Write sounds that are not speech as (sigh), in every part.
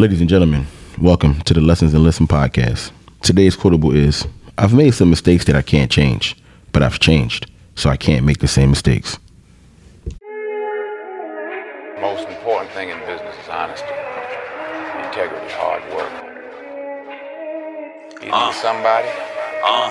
Ladies and gentlemen, welcome to the Lessons and Listen podcast. Today's quotable is I've made some mistakes that I can't change, but I've changed, so I can't make the same mistakes. Most important thing in business is honesty, integrity, hard work. You need somebody? Uh,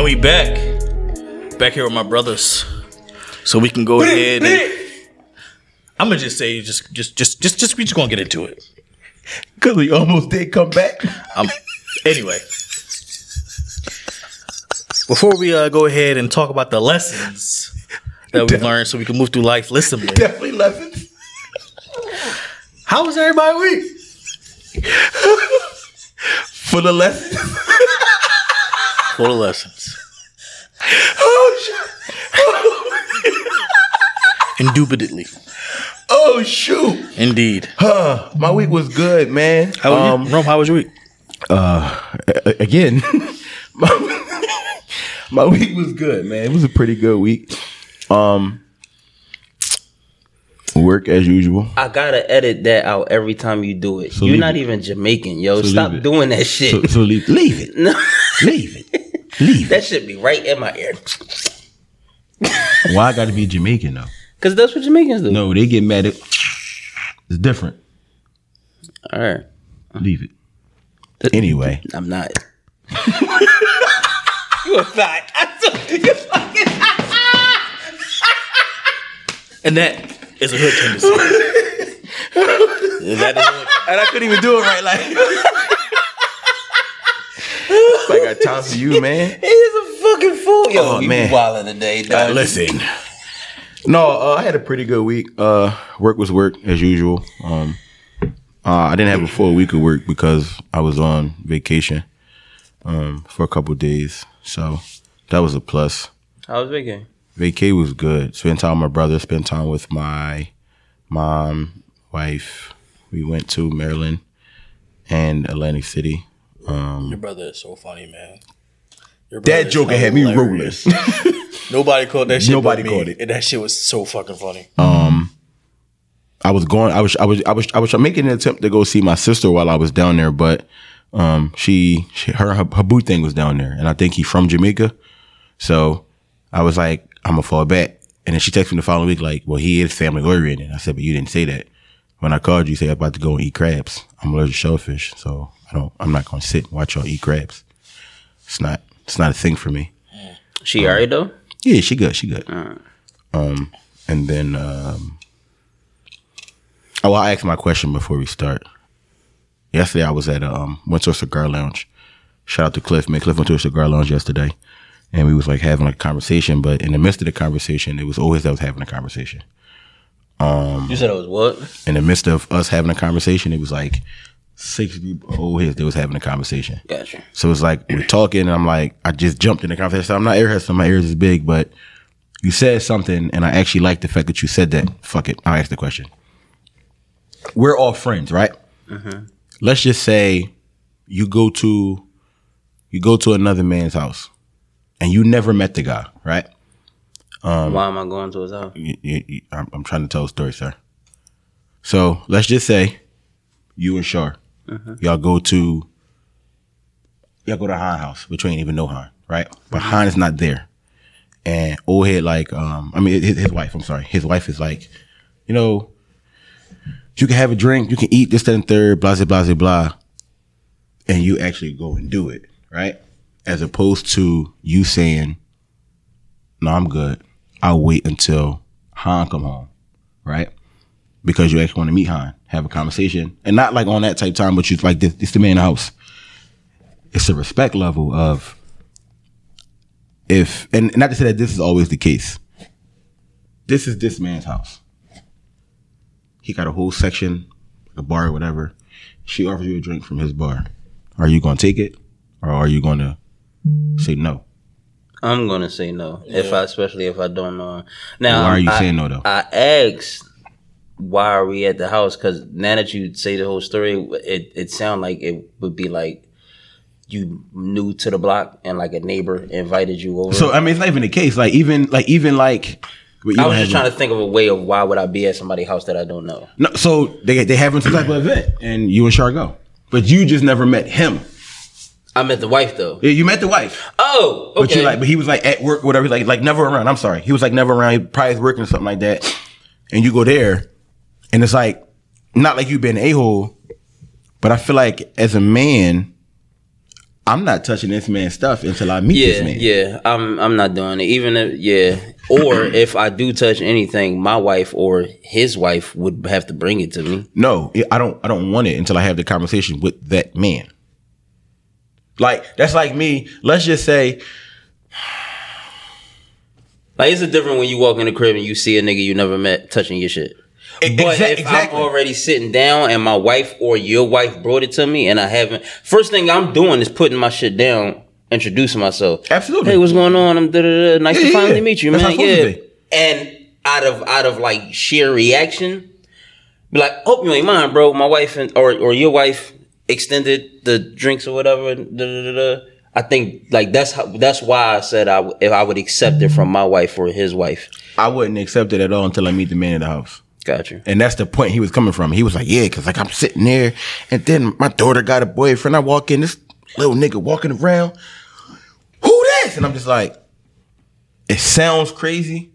And we back. Back here with my brothers. So we can go ahead and I'm gonna just say just just just just just we just gonna get into it. Because we almost did come back. Um anyway. Before we uh, go ahead and talk about the lessons that we learned so we can move through life lissomely. Definitely lessons. How was everybody week? (laughs) For the lessons. (laughs) For the lessons. Oh, shit. Indubitably. Oh, shoot. Indeed. Huh. My week was good, man. How was um, you? Rome, how was your week? a- again, (laughs) my, (laughs) my week was good, man. It was a pretty good week. Um, work as usual. I gotta edit that out every time you do it. So You're not it. even Jamaican, yo. So Stop doing that shit. So, so leave, leave it. (laughs) no, Leave it. Leave that should be right in my ear. (laughs) Why I got to be Jamaican though? Cause that's what Jamaicans do. No, they get mad at. It's different. All right, Leave it. Anyway, I'm not. (laughs) you a fact. (laughs) you fucking. And that is a hood tendency. that is a hood and I couldn't even do it right. Like, I got time for you, man. (laughs) He is a fucking fool, yo. Oh, you man. wilding today, Uh, dog. listen. No, uh, I had a pretty good week. Uh, work was work as usual. Um, uh, I didn't have a full week of work because I was on vacation um, for a couple days, so that was a plus. How was weekend? Vacay was good. Spent time with my brother. Spent time with my mom, wife. We went to Maryland and Atlantic City. Your brother is so funny, man. Your That joker had me hilarious. (laughs) Nobody called that shit. Nobody but me, called it. And that shit was so fucking funny. I was going. I was. I was. I was. I was making an attempt to go see my sister while I was down there, but um, she, she her, her her boo thing was down there, and I think he's from Jamaica. So I was like, I'm gonna fall back. And then she texted me the following week, like, well, he is family oriented. I said, but you didn't say that. When I called you, you said I'm about to go and eat crabs. I'm allergic to shellfish, so I don't. I'm not gonna sit and watch y'all eat crabs. It's not. It's not a thing for me. She alright though. Yeah, she good. She good. Um, and then um, oh, I asked my question before we start. Yesterday, I was at um went to a cigar lounge. Shout out to Cliff. Man, Cliff went to a cigar lounge yesterday, and we was like having a conversation. But in the midst of the conversation, it was always that was having a conversation. You said it was what? In the midst of us having a conversation, it was like six people old heads. They was having a conversation. Gotcha. So it's like we're talking, and I'm like, I just jumped in the conversation. I'm not airhead, so my ears is big, but you said something, and I actually like the fact that you said that. Fuck it, I'll ask the question. We're all friends, right? Mm-hmm. Let's just say you go to you go to another man's house, and you never met the guy, right? Um, Why am I going to his house? You- you- you- I'm, I'm trying to tell a story, sir. So let's just say you and Shar, y'all go to y'all go to Han house, which you ain't even know Han, right? But Han is not there, and old head like um, I mean his, his wife. I'm sorry, his wife is like, you know, you can have a drink, you can eat this, that, and third, blah, blah, blah, blah, blah, and you actually go and do it, right? As opposed to you saying, "No, I'm good. I'll wait until Han come home," right? Because you actually want to meet Han, have a conversation, and not like on that type time, but you like this, this the man in the house. It's a respect level of if, and not to say that this is always the case. this is this man's house. He got a whole section, a bar or whatever. She offers you a drink from his bar. Are you gonna take it, or are you gonna say no? I'm gonna say no. If I, especially if I don't know. Now, Why are you I- saying no though? I asked, why are we at the house? Because now that you say the whole story, it it sound like it would be like you new to the block and like a neighbor invited you over. So I mean, it's not even the case. Like even like even like. I was just trying to think of a way of why would I be at somebody's house that I don't know. No, so they they having some type of event, and you and Char go, but you just never met him. I met the wife though. Yeah, you met the wife, Oh, okay. but you like, but he was like at work, whatever, like like never around. I'm sorry, he was like never around. He probably was working or something like that, and you go there, and it's like not like you've been a hole, but I feel like as a man, I'm not touching this man's stuff until I meet this yeah, man. yeah. I'm I'm not doing it. Even if yeah, or (clears throat) if I do touch anything, my wife or his wife would have to bring it to me. No, I don't. I don't want it until I have the conversation with that man. Like that's like me. Let's just say Like it's a different when you walk in the crib and you see a nigga you never met touching your shit. But exa- if exactly. I'm already sitting down and my wife or your wife brought it to me and I haven't, first thing I'm doing is putting my shit down, introducing myself. Absolutely. Hey, what's going on? I'm da da da. Nice Yeah, to yeah, finally yeah. meet you, That's man. Yeah. And out of out of like sheer reaction, be like, hope you ain't mind, bro. My wife and or or your wife extended the drinks or whatever. Da, da, da, da. I think like that's how that's why I said I w- if I would accept it from my wife or his wife. I wouldn't accept it at all until I meet the man in the house. Got you. And that's the point he was coming from. He was like, yeah, because like I'm sitting there, and then my daughter got a boyfriend. I walk in, this little nigga walking around. Who this? And I'm just like, it sounds crazy,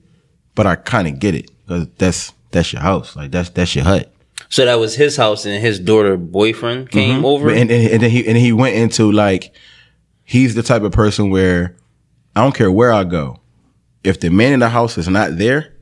but I kind of get it because that's that's your house. Like that's that's your hut. So that was his house, and his daughter boyfriend mm-hmm. came over. And, and, and then he and he went into like he's the type of person where I don't care where I go. If the man in the house is not there,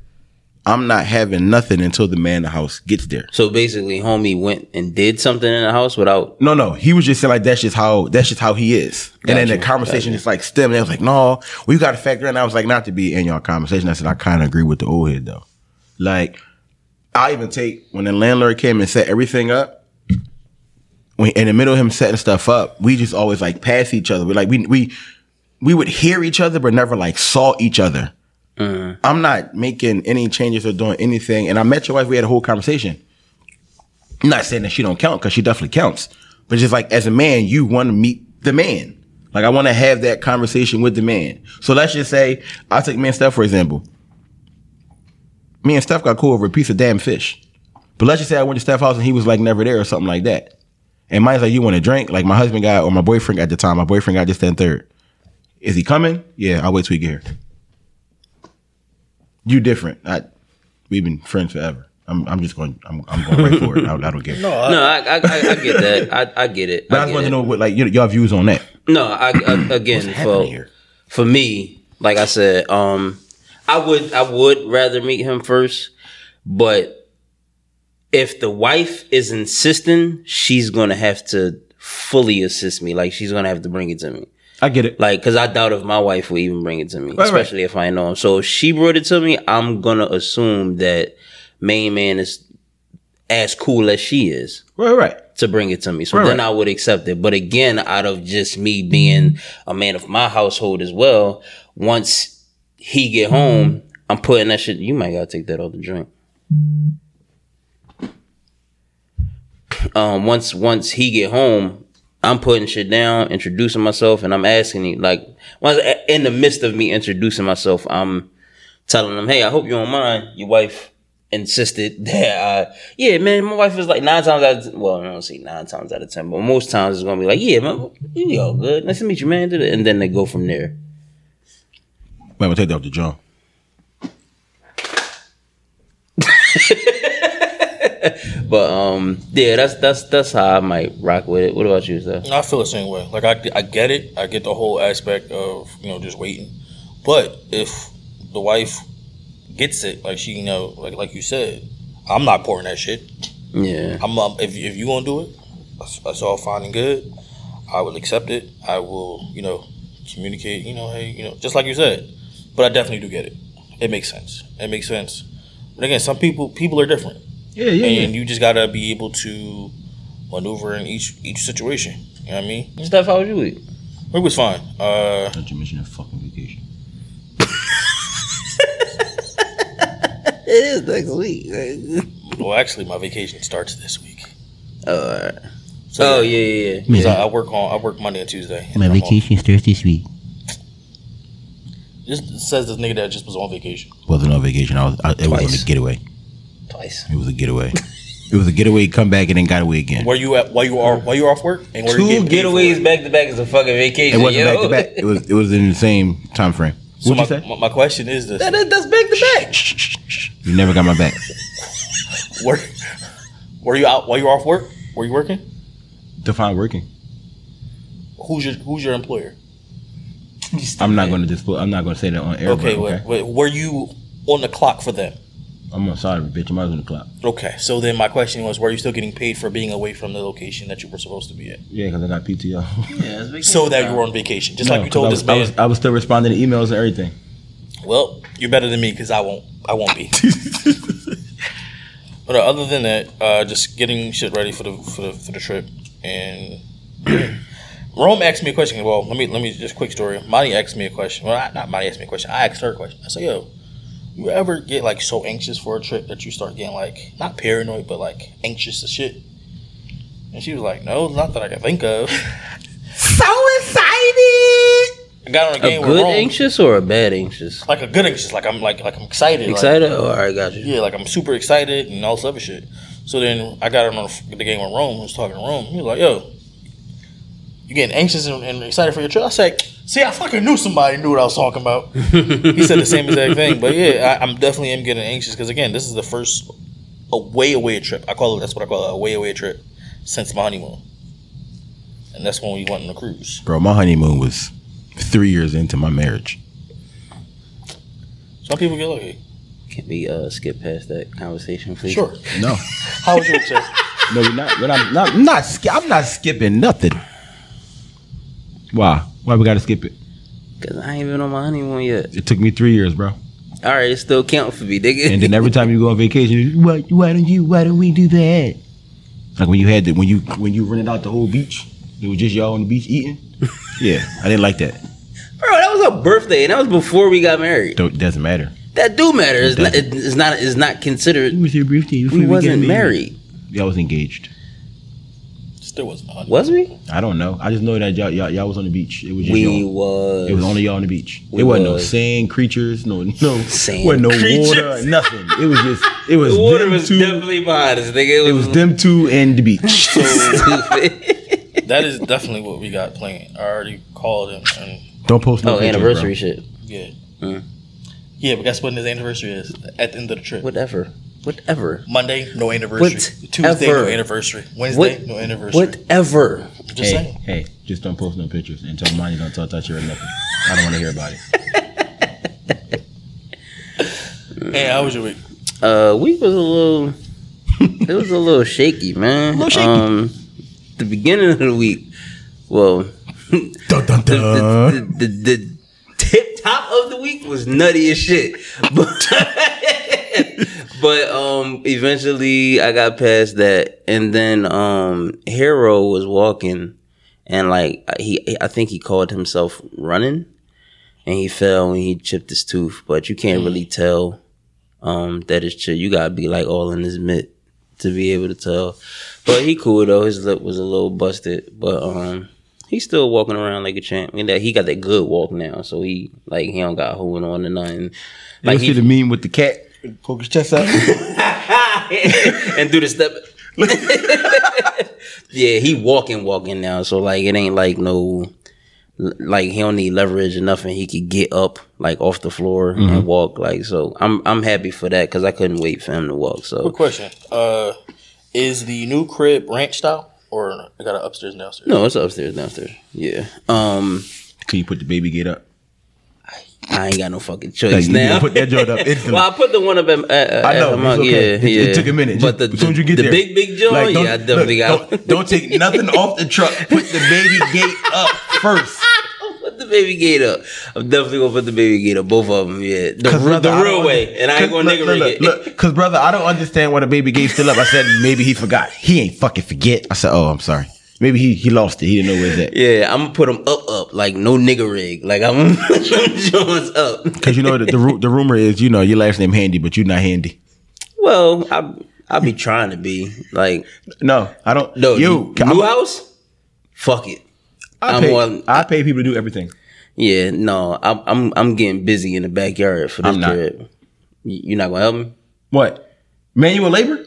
I'm not having nothing until the man in the house gets there. so basically, homie went and did something in the house without. No, no, he was just saying like that's just how that's just how he is. and then the conversation gotcha. just like stemmed. They was like, no, we got to factor in. I was like, not to be in your conversation. I said I kind of agree with the old head though. Like I even take when the landlord came and set everything up. When in the middle of him setting stuff up, we just always like pass each other. We like we we we would hear each other, but never like saw each other. Mm. I'm not making any changes or doing anything. And I met your wife. We had a whole conversation. I'm not saying that she don't count because she definitely counts. But just like as a man, you want to meet the man. Like I want to have that conversation with the man. So let's just say I'll take me and Steph for example. Me and Steph got cool over a piece of damn fish. But let's just say I went to Steph's house and he was like never there or something like that. And mine's like, you want a drink? Like my husband got or my boyfriend at the time, my boyfriend got this, then third. Is he coming? Yeah, I'll wait till he get here. You different. I, we've been friends forever. I'm, I'm just going. I'm, I'm going right for it. I, I don't care. No, I I, I, I get that. I, I get it. But I, I just want to know what like y- y'all views on that. No, I, I again for here? for me, like I said, um, I would I would rather meet him first, but if the wife is insisting, she's gonna have to fully assist me. Like she's gonna have to bring it to me. I get it. Like, cause I doubt if my wife will even bring it to me, right. especially if I know him. So if she brought it to me, I'm gonna assume that main man is as cool as she is Right, right. to bring it to me. So Right, then right. I would accept it. But again, out of just me being a man of my household as well, once he get home, I'm putting that shit. You might gotta take that off the drink. Um, once once he get home, I'm putting shit down, introducing myself, and I'm asking him like, in the midst of me introducing myself, I'm telling them, "Hey, I hope you don't mind. Your wife insisted (laughs) that, uh, yeah, man, my wife is like nine times out of well, I don't say nine times out of ten, but most times it's gonna be like, yeah, man, you all good. Nice to meet you, man. And then they go from there. Wait, we'll take that off the drum. (laughs) (laughs) But um, yeah, that's that's that's how I might rock with it. What about you, sir? I feel the same way. Like I, I get it. I get the whole aspect of you know just waiting. But if the wife gets it, like she you know like like you said, I'm not pouring that shit. Yeah, I'm um, if if you gonna do it, that's, that's all fine and good. I will accept it. I will you know communicate. You know, hey, you know, just like you said. But I definitely do get it. It makes sense. It makes sense. But again, some people people are different, Yeah, yeah, and you just gotta be able to maneuver in each each situation. You know what I mean? Steph, how was your week? It was fine. Uh, Don't you mention a fucking vacation? (laughs) It is next week. well, actually, my vacation starts this week. oh, all right. So, oh yeah, yeah, yeah. 'cause I, I work on I work Monday and Tuesday. and My I'm off. vacation starts this week. Just says this nigga that just was on vacation. Wasn't on vacation. I was. I, it was on Twice. a getaway. Twice. It was a getaway. it was a getaway. Come back and then got away again. Where you at? While you are while you off work? And where Two you getting paid for getaways it? back to back is a fucking vacation. It wasn't yo. back to back. It was. It was in the same time frame. So What'd my, you say? my, my question is this: That is, that's back to back. You never got my back. Where were you out while you were off work? Were you working? Define working. Who's your Who's your employer? I'm not going to display. I'm not going to say that on air. Okay, but wait, okay. wait, were you on the clock for them? I'm on sorry, bitch. I'm out on the clock. Okay, so then my question was, were you still getting paid for being away from the location that you were supposed to be at? Yeah, because I got PTO. Yeah, it's (laughs) so that you were on vacation, just like you told I this was, I was, I was still responding to emails and everything. Well, you're better than me because I won't. I won't be. (laughs) but uh, other than that, uh, just getting shit ready for the for the for the trip. And (clears throat) Rome asked me a question. Well, let me let me just quick story. Monty asked me a question. Well, not Monty asked me a question. I asked her a question. I said, "Yo, you ever get like so anxious for a trip that you start getting like not paranoid, but like anxious as shit?" And she was like, "No, not that I can think of." (laughs) So excited. I got on a A game with good Rome, anxious or a bad anxious? like a good anxious, like I'm like like I'm excited, like- Excited? oh, all right, got you. Yeah, like I'm super excited and all this other shit. So then I got on the the game with Rome. I was talking to Rome. He was like, "Yo, you getting anxious and, and excited for your trip?" I said, "See, I fucking knew somebody knew what I was talking about." he said the same exact thing. But yeah, I, I'm definitely am getting anxious because again, this is the first away away trip. I call it that's what I call it a away away trip since my honeymoon, and that's when we went on the cruise. Bro, my honeymoon was three years into my marriage. Some people get lucky. Can we uh, skip past that conversation, please? Sure. No, (laughs) How was your trip? no, we're not. But I'm not. I'm not, I'm not skipping nothing. Why? Why we got to skip it? Because I ain't been on my honeymoon yet. It took me three years, bro. All right, it still count for me, nigga. And then every time you go on vacation, you, why, why don't you? Why don't we do that? Like when you had the when you when you rented out the whole beach, it was just y'all on the beach eating. (laughs) Yeah, I didn't like that. Bro, that was a birthday, and that was before we got married. Don't, doesn't matter. That do matter. It's It not. doesn't. It's not. It's not considered. It was your birthday. before We wasn't married, Y'all was engaged. Still wasn't on. was we? I don't know. I just know that y'all y'all, y'all was on the beach. It was just We y'all. was. It was only y'all on the beach. We it wasn't no was. sand creatures, no no Sand wasn't no creatures. water, nothing. It was just it was The water was two. definitely behind us, nigga. it was it was them two and the beach. (laughs) stupid. That is definitely what we got planned. I already called him and don't post no oh, pictures, anniversary bro. shit. yeah. Mm. Yeah, but guess when his anniversary is? At the end of the trip. Whatever. Whatever. Monday, no anniversary. Whatever. Tuesday, no anniversary. Wednesday, What- no anniversary. Whatever. Just Hey, saying. hey, just don't post no pictures and tell Monty don't talk that shit or nothing. I don't want to hear about it. (laughs) Hey, how was your week? Uh, week was a little. (laughs) it was a little shaky, man. little shaky. Um, the beginning of the week. Well, (laughs) Dun, dun, the, dun. the, the, the tip top of the week was nutty as shit. But, but um eventually I got past that and then um Hero was walking and like he I think he called himself running and he fell and he chipped his tooth, but you can't really tell um that it's chip. You gotta be like all in his mitt to be able to tell. But he cool though. His lip was a little busted, but um he's still walking around like a champ. I mean, that he got that good walk now, so he like he don't got holding on to nothing. Like Like you see he the meme with the cat poke his chest out. (laughs) and do the step. (laughs) yeah, he walking, walking now. So like it ain't like no, like he don't need leverage or nothing. He could get up like off the floor and walk. Like so, I'm I'm happy for that because I couldn't wait for him to walk. So Good question. Uh, is the new crib ranch style or I got an upstairs downstairs? no, it's upstairs, downstairs. Yeah. Um, Can you put the baby gate up? I ain't got no fucking choice you now. put that joint up (laughs) instantly. well, I put the one up at, at, I know, Hammock, okay. Yeah, It- yeah. it took a minute. But the, as soon as you get the there. big big joint, Like, yeah, I definitely look, got. Don't, don't take nothing off the truck. Put the baby (laughs) gate up first. (laughs) Put the baby gate up. I'm definitely gonna put the baby gate up. Both of them, yeah. The, brother, the real way, and I ain't gonna look, nigga look, look, look, cause brother, I don't understand why the baby gate's still up. I said maybe he forgot. He ain't fucking forget. I said, oh, I'm sorry. Maybe he he lost it. He didn't know where it's at. Yeah, I'm gonna put him up, up, like no nigga rig. Like I'm gonna (laughs) put them joints up. Cause you know the the, ru- the rumor is you know your last name handy, but you're not handy. Well, I I be trying to be like No, I don't. no you. new house. Fuck it. I I'm pay, on- I pay people to do everything. Yeah, no, I'm I'm I'm getting busy in the backyard for this I'm not. crib. You- You're not gonna help me. What? Manual labor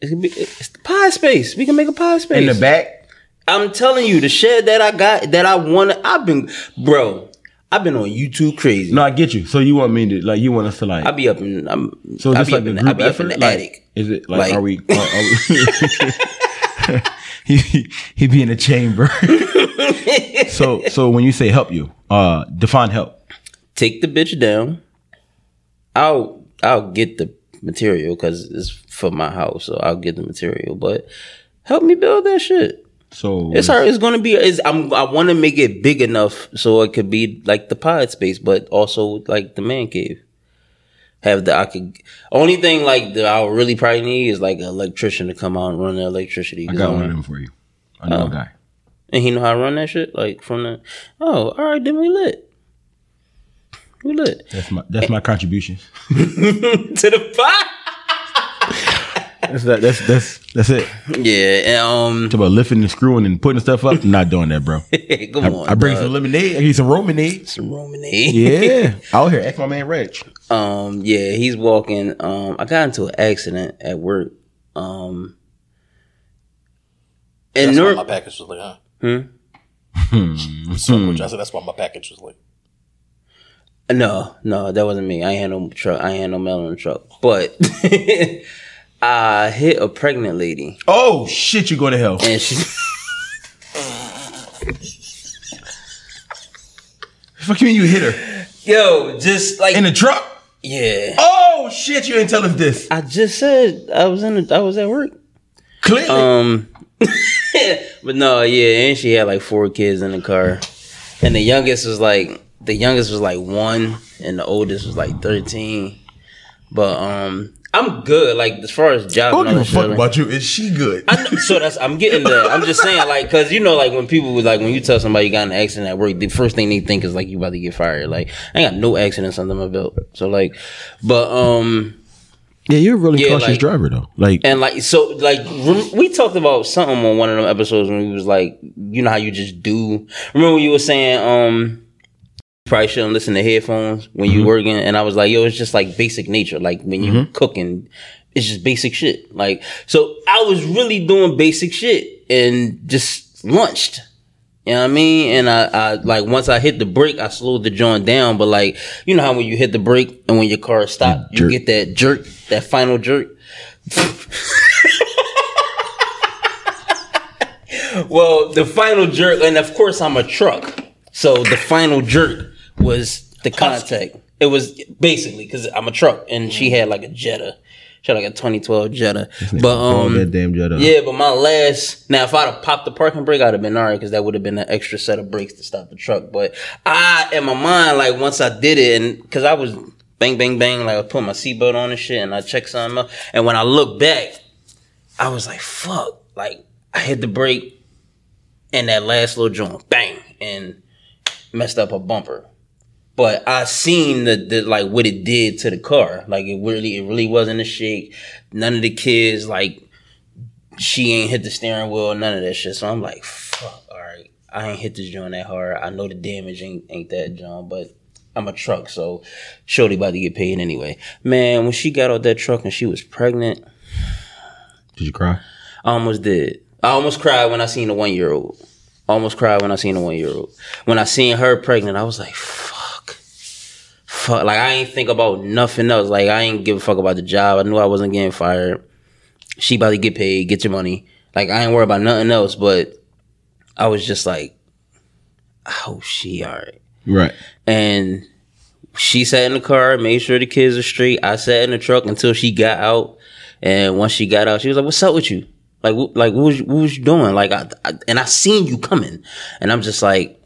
It could be, it's the pie space. We can make a pie space in the back. I'm telling you, the shed that I got that I wanted. I've been, bro. I've been on YouTube crazy. No, I get you. So you want me to like you want us to like I'll be up in. I'm. so I just be like up in, I be up in the like, attic. Is it like, Like- are we? (laughs) Are, are we (laughs) he he be in a chamber. (laughs) so so when you say help you, uh, define help. Take the bitch down. I'll I'll get the material because it's for my house, so I'll get the material. But help me build that shit. So It's hard. It's gonna be. Is I'm. I want to make it big enough so it could be like the pod space, but also like the man cave. Have the I could. Only thing like that I'll really probably need is like an electrician to come out and run the electricity. I got one of them for you. I know Oh. a guy. And he know how to run that shit like from the. Oh, all right. Then we lit. We lit That's my that's my contribution. (laughs) to the pod. That's that. That's that's that's it. Yeah. And, Talk about lifting and screwing and putting stuff up. Not doing that, bro. um. (laughs) Come I, on. I bring dog. some lemonade. I give you some romanade. some Romanade. Yeah, (laughs) out here. Ask my man Reg. Um, yeah, he's walking. Um, I got into an accident at work. Um, and That's why Nor- my package was late, huh? Hmm? So, which I said that's why my package was late. no, no, that wasn't me. I ain't had no truck. I ain't had no mail in the truck. But (laughs) I hit a pregnant lady, Oh shit! You go to hell. and she. Fuck you mean you hit her Yo, just like in the truck? yeah. Oh shit! You didn't tell us this. I just said I was in. The, I was at work. Clearly. Um, (laughs) but no, yeah, and she had like four kids in the car, and the youngest was like the youngest was like one, and the oldest was like thirteen. But um, I'm good. Like as far as job, don't give a fuck like- about you. Is she good? I know, so that's I'm getting there. I'm just saying, like, cause you know, like when people was like when you tell somebody you got an accident at work, the first thing they think is like you about to get fired. Like I ain't got no accidents under my belt. So like, but um. Yeah, you're a really Yeah, cautious like- driver though. Like, And like so, like we talked about something on one of them episodes when we was like, you know how you just do. Remember when you were saying, um, probably shouldn't listen to headphones when you mm-hmm. working, and I was like, yo, it's just like basic nature. Like when you mm-hmm. cooking, it's just basic shit. Like so, I was really doing basic shit and just lunched. You know what I mean? And I, I like once I hit the brake, I slowed the joint down. But like, you know how when you hit the brake and when your car stopped, you get that jerk, that final jerk. (laughs) well, the final jerk, and of course I'm a truck, so the final jerk was the contact. It was basically because I'm a truck, and she had like a Jetta. She had like a 2012 Jetta. But um, that damn Jetta. yeah, but my last now, if I'd have popped the parking brake, I'd have been alright because that would have been an extra set of brakes to stop the truck. But I, in my mind, like once I did it, and because I was bang, bang, bang, like I put my seatbelt on and shit, and I checked something out, and when I look back, I was like, "Fuck!" Like I hit the brake, and that last little joint, bang, and messed up a bumper. But I seen the, the like what it did to the car. Like it really, it really wasn't a shake. None of the kids like she ain't hit the steering wheel, none of that shit. So I'm like, fuck, all right. I ain't hit this joint that hard. I know the damage ain't ain't that John, but I'm a truck, so Shorty about to get paid anyway. Man, when she got out that truck and she was pregnant, Did you cry? I almost did. I almost cried when I seen the one year old. Almost cried when I seen the one year old. When I seen her pregnant, I was like, fuck. Fuck. Like I ain't think about nothing else. Like I ain't give a fuck about the job. I knew I wasn't getting fired. She about to get paid, get your money. Like I ain't worried about nothing else, but I was just like, oh she alright. Right. And she sat in the car, made sure the kids are straight. I sat in the truck until she got out. And once she got out, she was like, "What's up with you? Like, wh- like what was you, what was you doing? Like, I, I and I seen you coming, and I'm just like,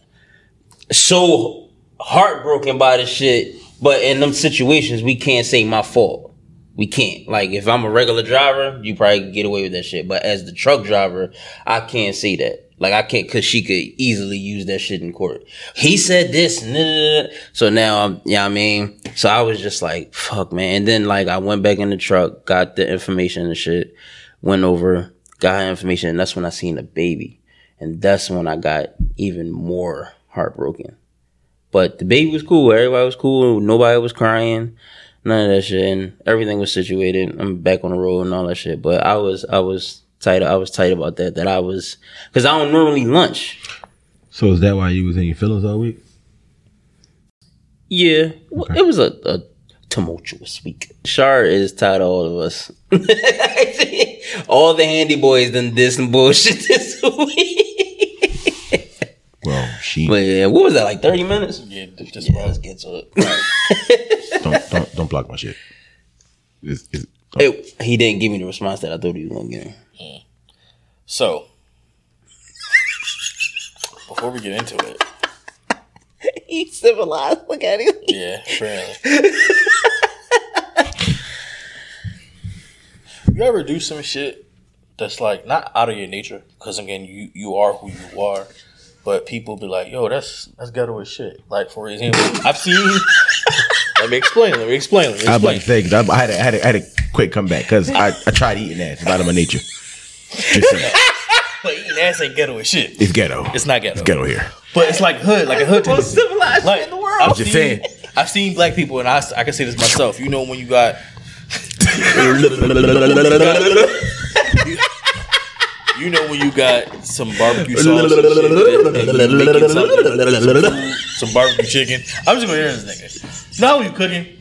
so heartbroken by the shit, but in them situations we can't say my fault. We can't. Like if I'm a regular driver, you probably get away with that shit. But as the truck driver, I can't say that. Like I can't cause she could easily use that shit in court. He said this, da, da, da. so now um, I'm, yeah, I mean, so I was just like, fuck, man. And then like I went back in the truck, got the information and shit, went over, got information, and that's when I seen the baby, and that's when I got even more heartbroken. But the baby was cool. Everybody was cool. Nobody was crying. None of that shit. And everything was situated. I'm back on the road and all that shit. But I was, I was tight. I was tight about that. That I was, cause I don't normally lunch. So is that why you was in your feelings all week? Yeah. Well, It was a, a tumultuous week. Shar is tired of all of us. (laughs) all the handy boys done this some bullshit (laughs) this week. Well, she But yeah, what was that, like 30 minutes? Yeah, just Yeah, let's get to it. (laughs) don't don't don't block my shit. It's, it's, It- he didn't give me the response that I thought he was gonna give me. So, before we get into it, (laughs) He's civilized. Look at him. yeah, apparently. (laughs) you ever do some shit that's like not out of your nature? Because again, you you are who you are, but people be like, "Yo, that's that's ghetto as shit." Like for example, I've seen. (laughs) let me explain. Let me explain. Let me I was about explain. to say 'cause I, I had a, I had a, I had a quick comeback because I, I tried eating ass. It's out of my nature. Just saying. (laughs) But eating ass ain't ghetto as shit. It's ghetto. It's not ghetto. It's ghetto here. But it's like hood, like a hood. Most tendency. civilized Like, in the world. I'm just saying. I've seen black people, and I, I can say this myself. You know when you got. (laughs) You know when you got some barbecue sauce, and shit, and you making something, some barbecue chicken. I'm just gonna hear this nigga. How you cooking,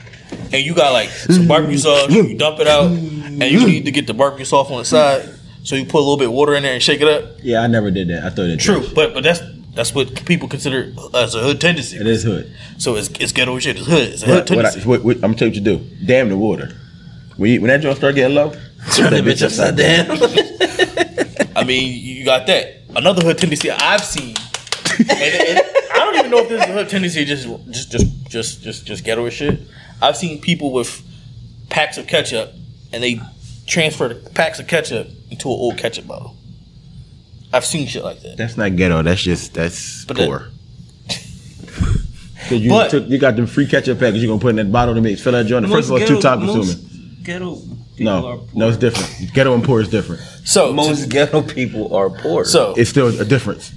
and you got like some barbecue sauce. You dump it out, and you need to get the barbecue sauce on the side. So you put a little bit of water in there and shake it up. Yeah, I never did that. I thought it True, but but that's that's what people consider as a hood tendency. It is hood. So it's, it's ghetto shit. It's hood. It's a hood What, what I, tendency. what, what, I'm gonna tell you what you do. Damn the water. When, you, when that joint start getting low, Turn that bitch upside down. (laughs) I mean, you got that. Another hood tendency I've seen. and, and I don't even know if this is a hood tendency. Just just just just just just ghetto shit. I've seen people with packs of ketchup, and they transfer the packs of ketchup into an old ketchup bottle. I've seen shit like that. that's not ghetto. That's just that's But poor. (laughs) Cause you But- took, you got them free ketchup packets You're gonna put in that bottle to make fill that joint. First of all, it's too time consuming. Ghetto No, no, it's different. Ghetto and poor is different. So Most ghetto people are poor. so It's still a difference,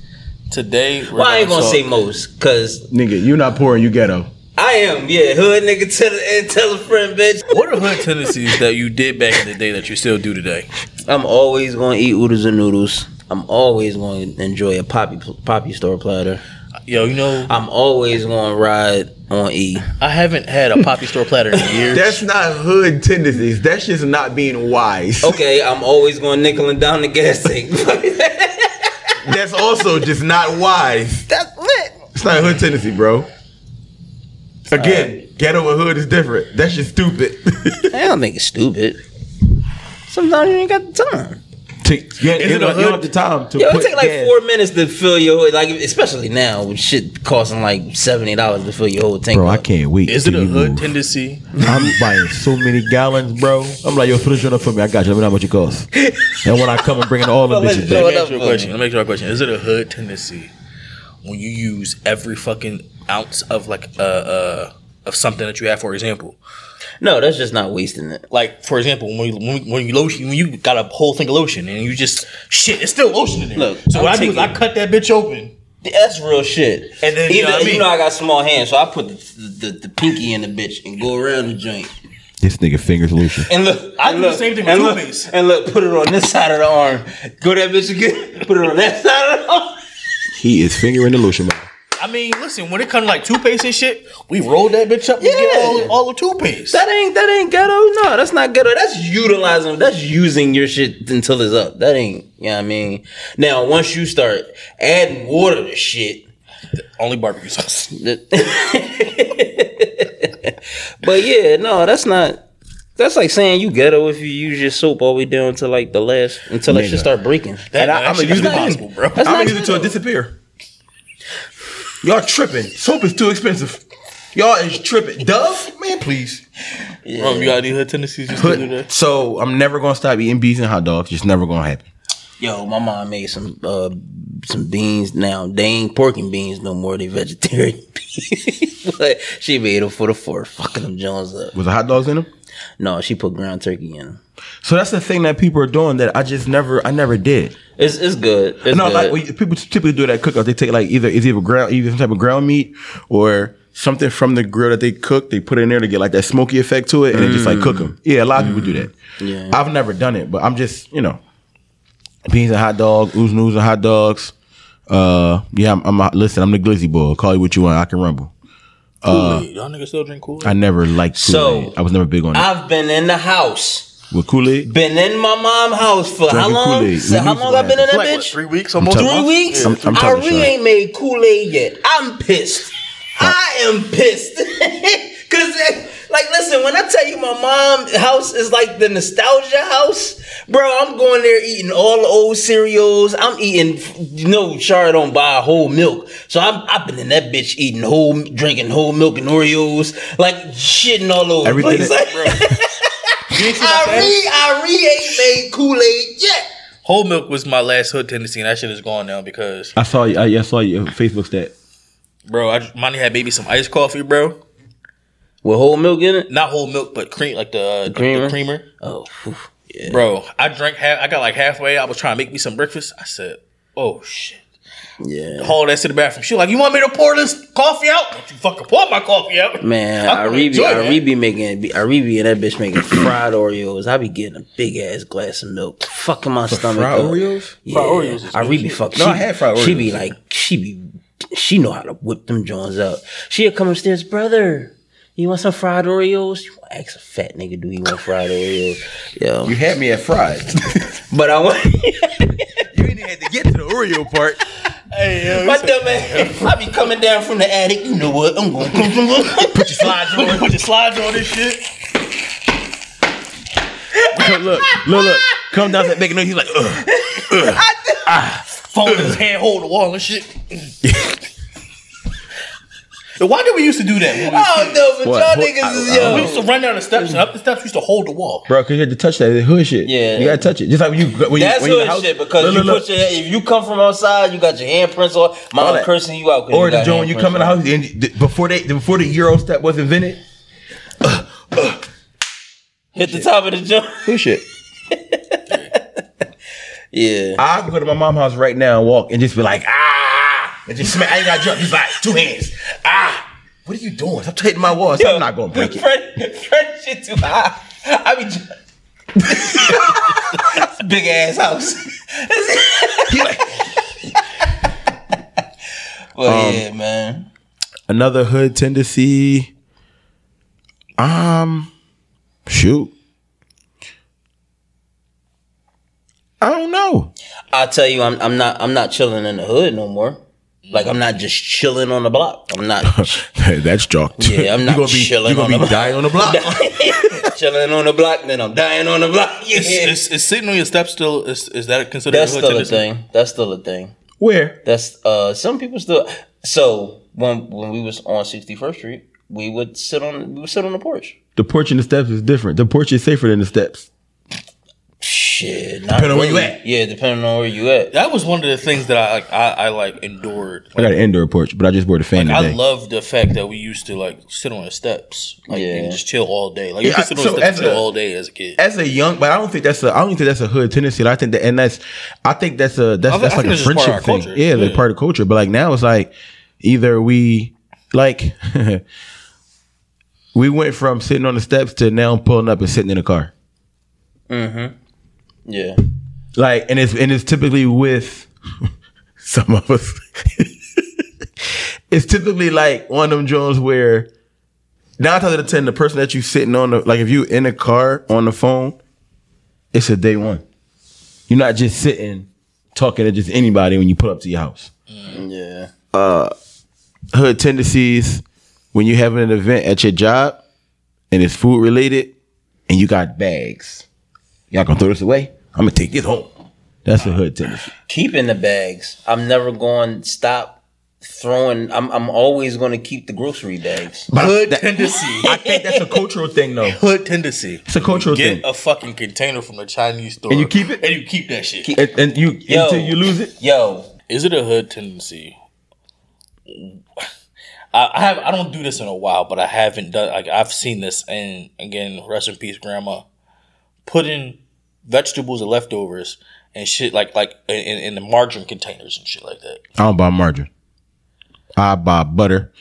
today, we're well, I ain't gonna say most, cause nigga. You not poor and you ghetto. I am, yeah, hood nigga. Tell and tell a friend, bitch. What are hood tendencies that you did back in the day that you still do today? I'm always gonna eat oodles and noodles. I'm always going to enjoy a poppy papi store platter. Yo, you know, I'm always going to ride on E. I haven't had a papi store platter in years. That's not hood tendencies. That's just not being wise. Okay, I'm always going nickel and down the gas tank. (laughs) That's also just not wise. That's lit. It's not hood tendency, bro. Again, ghetto and hood is different. That's just stupid. I don't think it's stupid. Sometimes you ain't got the time. Take- you, Is you it a don't, you don't have hood- the time to Yo, it put take like gas. four minutes to fill your hood, like especially now with shit costing like seventy dollars to fill your whole tank. Bro, I can't wait. Is it a hood move. tendency? I'm buying so many gallons, bro. I'm like, yo, put this joint up for me. I got you. Let me know how much it costs. And when I come and bring in all the (laughs) let's bitches do Let back. me it ask you a up, question. Let me ask you a question. Is it a hood tendency when you use every fucking ounce of like uh uh of something that you have? For example, No, that's just not wasting it. like for example, when you when, you- when you lotion, when you got a whole thing of lotion and you just shit, it's still lotion in there. Look, so I'm what I do is I cut that bitch open. That's real shit. And then, you know what I mean? you know I got small hands, so I put the, the, the pinky in the bitch and go around the joint. This nigga fingers lotion. And look, I and do the same thing with and look. And look, put it on this side of the arm. Go that bitch again. (laughs) Put it on that side of the arm. He is fingering the lotion, man. I mean, listen, when it comes to like toothpaste and shit, we roll that bitch up and get Yeah. all, all the toothpaste. That ain't that ain't ghetto. No, that's not ghetto. That's utilizing. That's using your shit until it's up. That ain't. You know what I mean? Now, once you start adding water to shit, Only barbecue sauce. (laughs) but yeah, no, that's not. That's like saying you ghetto if you use your soap all the way down to like the last until that Nigga. shit start breaking. That, And I- that I'ma use is it then. impossible, bro. That's I'm gonna use it till it ghetto. disappear. Y'all tripping. Soap is too expensive. Y'all is tripping. Dove? Man, please. Rome, you got any hood tendencies you still do that? So I'm never gonna stop eating beans and hot dogs. Just never gonna happen. Yo, my mom made some uh some beans now. They ain't pork and beans no more. They vegetarian (laughs) beans. (laughs) but she made them for the fourth. Fucking them Jones up. Was the hot dogs in them? No, she put ground turkey in them. So that's the thing that people are doing that I just never, I never did. It's it's good. It's no, good. like people typically do that cookout. They take like either it's either ground, either some type of ground meat or something from the grill that they cook. They put in there to get like that smoky effect to it, and then just like cook them. Yeah, a lot of people do that. Yeah. I've never done it, but I'm just you know, beans and hot dog, ooze and ooze and hot dogs. Uh, yeah, I'm, I'm a- listen. I'm the glizzy boy. Call you what you want. I can rumble. Kool-Aid. Uh, Y'all niggas still drink Kool-Aid? I never liked So, Kool-Aid. I was never big on it. I've been in the house. With Kool Aid, Been in my mom's house for how long? Kool-Aid. So We how long I've been in that like, what, bitch? three weeks almost? Three month? weeks? I'm- I'm I talking really shit. ain't made Kool Aid yet. I'm pissed. I am pissed. (laughs) Cause eh, like listen, when I tell you my mom house is like the nostalgia house, bro, I'm going there eating all the old cereals. I'm eating you know, Char don't buy whole milk. So I'm I've been in that bitch eating whole drinking whole milk and Oreos, like shitting all over the Everything place. that- (laughs) You ain't seen my I re I re ain't made Kool-Aid yet. Whole milk was my last hood tendency, and that shit is gone now because, I saw you. I, I saw your Facebook stat. bro, I money had maybe some iced coffee, bro. With whole milk in it? Not whole milk, but cream, like the, uh, the creamer? creamer. Oh, whew, yeah. Bro, I drank half. I got like halfway. I was trying to make me some breakfast. I said, "Oh shit." Yeah. Hauled that to the bathroom. She was like, "You want me to pour this coffee out? Don't you fucking pour my coffee out, Man, I I couldn't be enjoy I that. be making I be and that bitch making fried Oreos. I be getting a big ass glass of milk, fucking my stomach fried up. Oreos? Yeah, Fried Oreos is I good really shit. fuck. No, she, I had fried Oreos. She be like, she be, she know how to whip them joints up. She'll come upstairs, brother. You want some fried Oreos? You want to ask a fat nigga, do you want fried Oreos? Yo, You had me at fried. (laughs) but I want. (laughs) you didn't have to get to the Oreo part. Hey, yo, My dumb ass, I be coming down from the attic. You know what? I'm gonna come from the. put your slides on. Put your slides on this shit. look, look, look. Come down to that making noise. He's like, ugh. Phone in ah. his hand, hold the wall and shit. (laughs) Yo, Why did we used to do that? When we, Oh no, but What? y'all What? niggas is I- I yo. we used to run down the steps and up the steps. We used to hold the wall. bro, because you had to touch that hood shit. Yeah. you gotta touch it. Just like when you when That's you, when you in hood the house. shit because Look, you look, look. put your if you come from outside, you got your handprints on. All Mom that. cursing you out. 'cause Or you the got joint when you handprints come in the on. house and the- before they before the Euro step was invented. Hit the top of the jump. Hood shit. (laughs) Yeah. I can go to my mom's house right now and walk and just be like, ah, and just smack. I ain't got jump. Just like two hands. Ah, what are you doing? Stop hitting my wall. I'm not gonna break it. Fred, Fred shit too high. I be. j- (laughs) Big ass house. (laughs) Well, Um, yeah, man. Another hood tendency. Um, shoot. I don't know. I'll tell you, I'm I'm not I'm not chilling in the hood no more. Like I'm not just chilling on the block. I'm not (laughs) That's chalked. Yeah, I'm (laughs) not you gonna be, chilling You're gonna on be the- dying on the block. (laughs) chilling on the block. Then I'm dying on the block. Yeah. Is, is, is sitting on your steps still? Is, is that considered That's a still a tendency? thing. That's still a thing. Where? That's uh some people still so when when we was on 61st Street, we would sit on we would sit on the porch. The porch and the steps is different. The porch is safer than the steps. Shit. Not Depending on where you really. at. Yeah, depending on where you at. That was one of the things that I like. I, I like endured. I got an indoor porch, but I just bought a fan I today. love the fact that we used to like sit on the steps, like Yeah. and just chill all day. Like you Yeah, could sit on so the steps as and chill a- all day as a kid. as a young, but I don't think that's a. I don't think that's a hood tendency. I think that, and that's. I think that's a. That's I that's I like a it's just part of friendship thing. culture. Yeah, like Yeah. part of culture. But like now, it's like either we like (laughs) we went from sitting on the steps to now pulling up and sitting in a car. Mm-hmm. Yeah. Like, and it's and it's typically with (laughs) some of us. (laughs) it's typically like one of them Jones where nine times out of ten, the person that you sitting on the like if you in a car on the phone, it's a day one. You're not just sitting talking to just anybody when you pull up to your house. Yeah. Uh, hood tendencies when you having an event at your job and it's food related and you got bags. Y'all gonna throw this away? I'm gonna take this home. That's a hood tendency. Keeping the bags. I'm never going to stop throwing. I'm I'm always going to keep the grocery bags. But Hood that- tendency. (laughs) I think that's a cultural thing, though. Hood tendency. It's a cultural Get thing. Get a fucking container from the Chinese store. And you keep it? And you keep that shit. And, and you Yo. until you lose it. Yo, Is it a hood tendency? I, I have I don't do this in a while, but I haven't done like I've seen this and again, rest in peace, grandma. Putting vegetables and leftovers and shit like like in, in the margarine containers and shit like that. I don't buy margarine. I buy butter,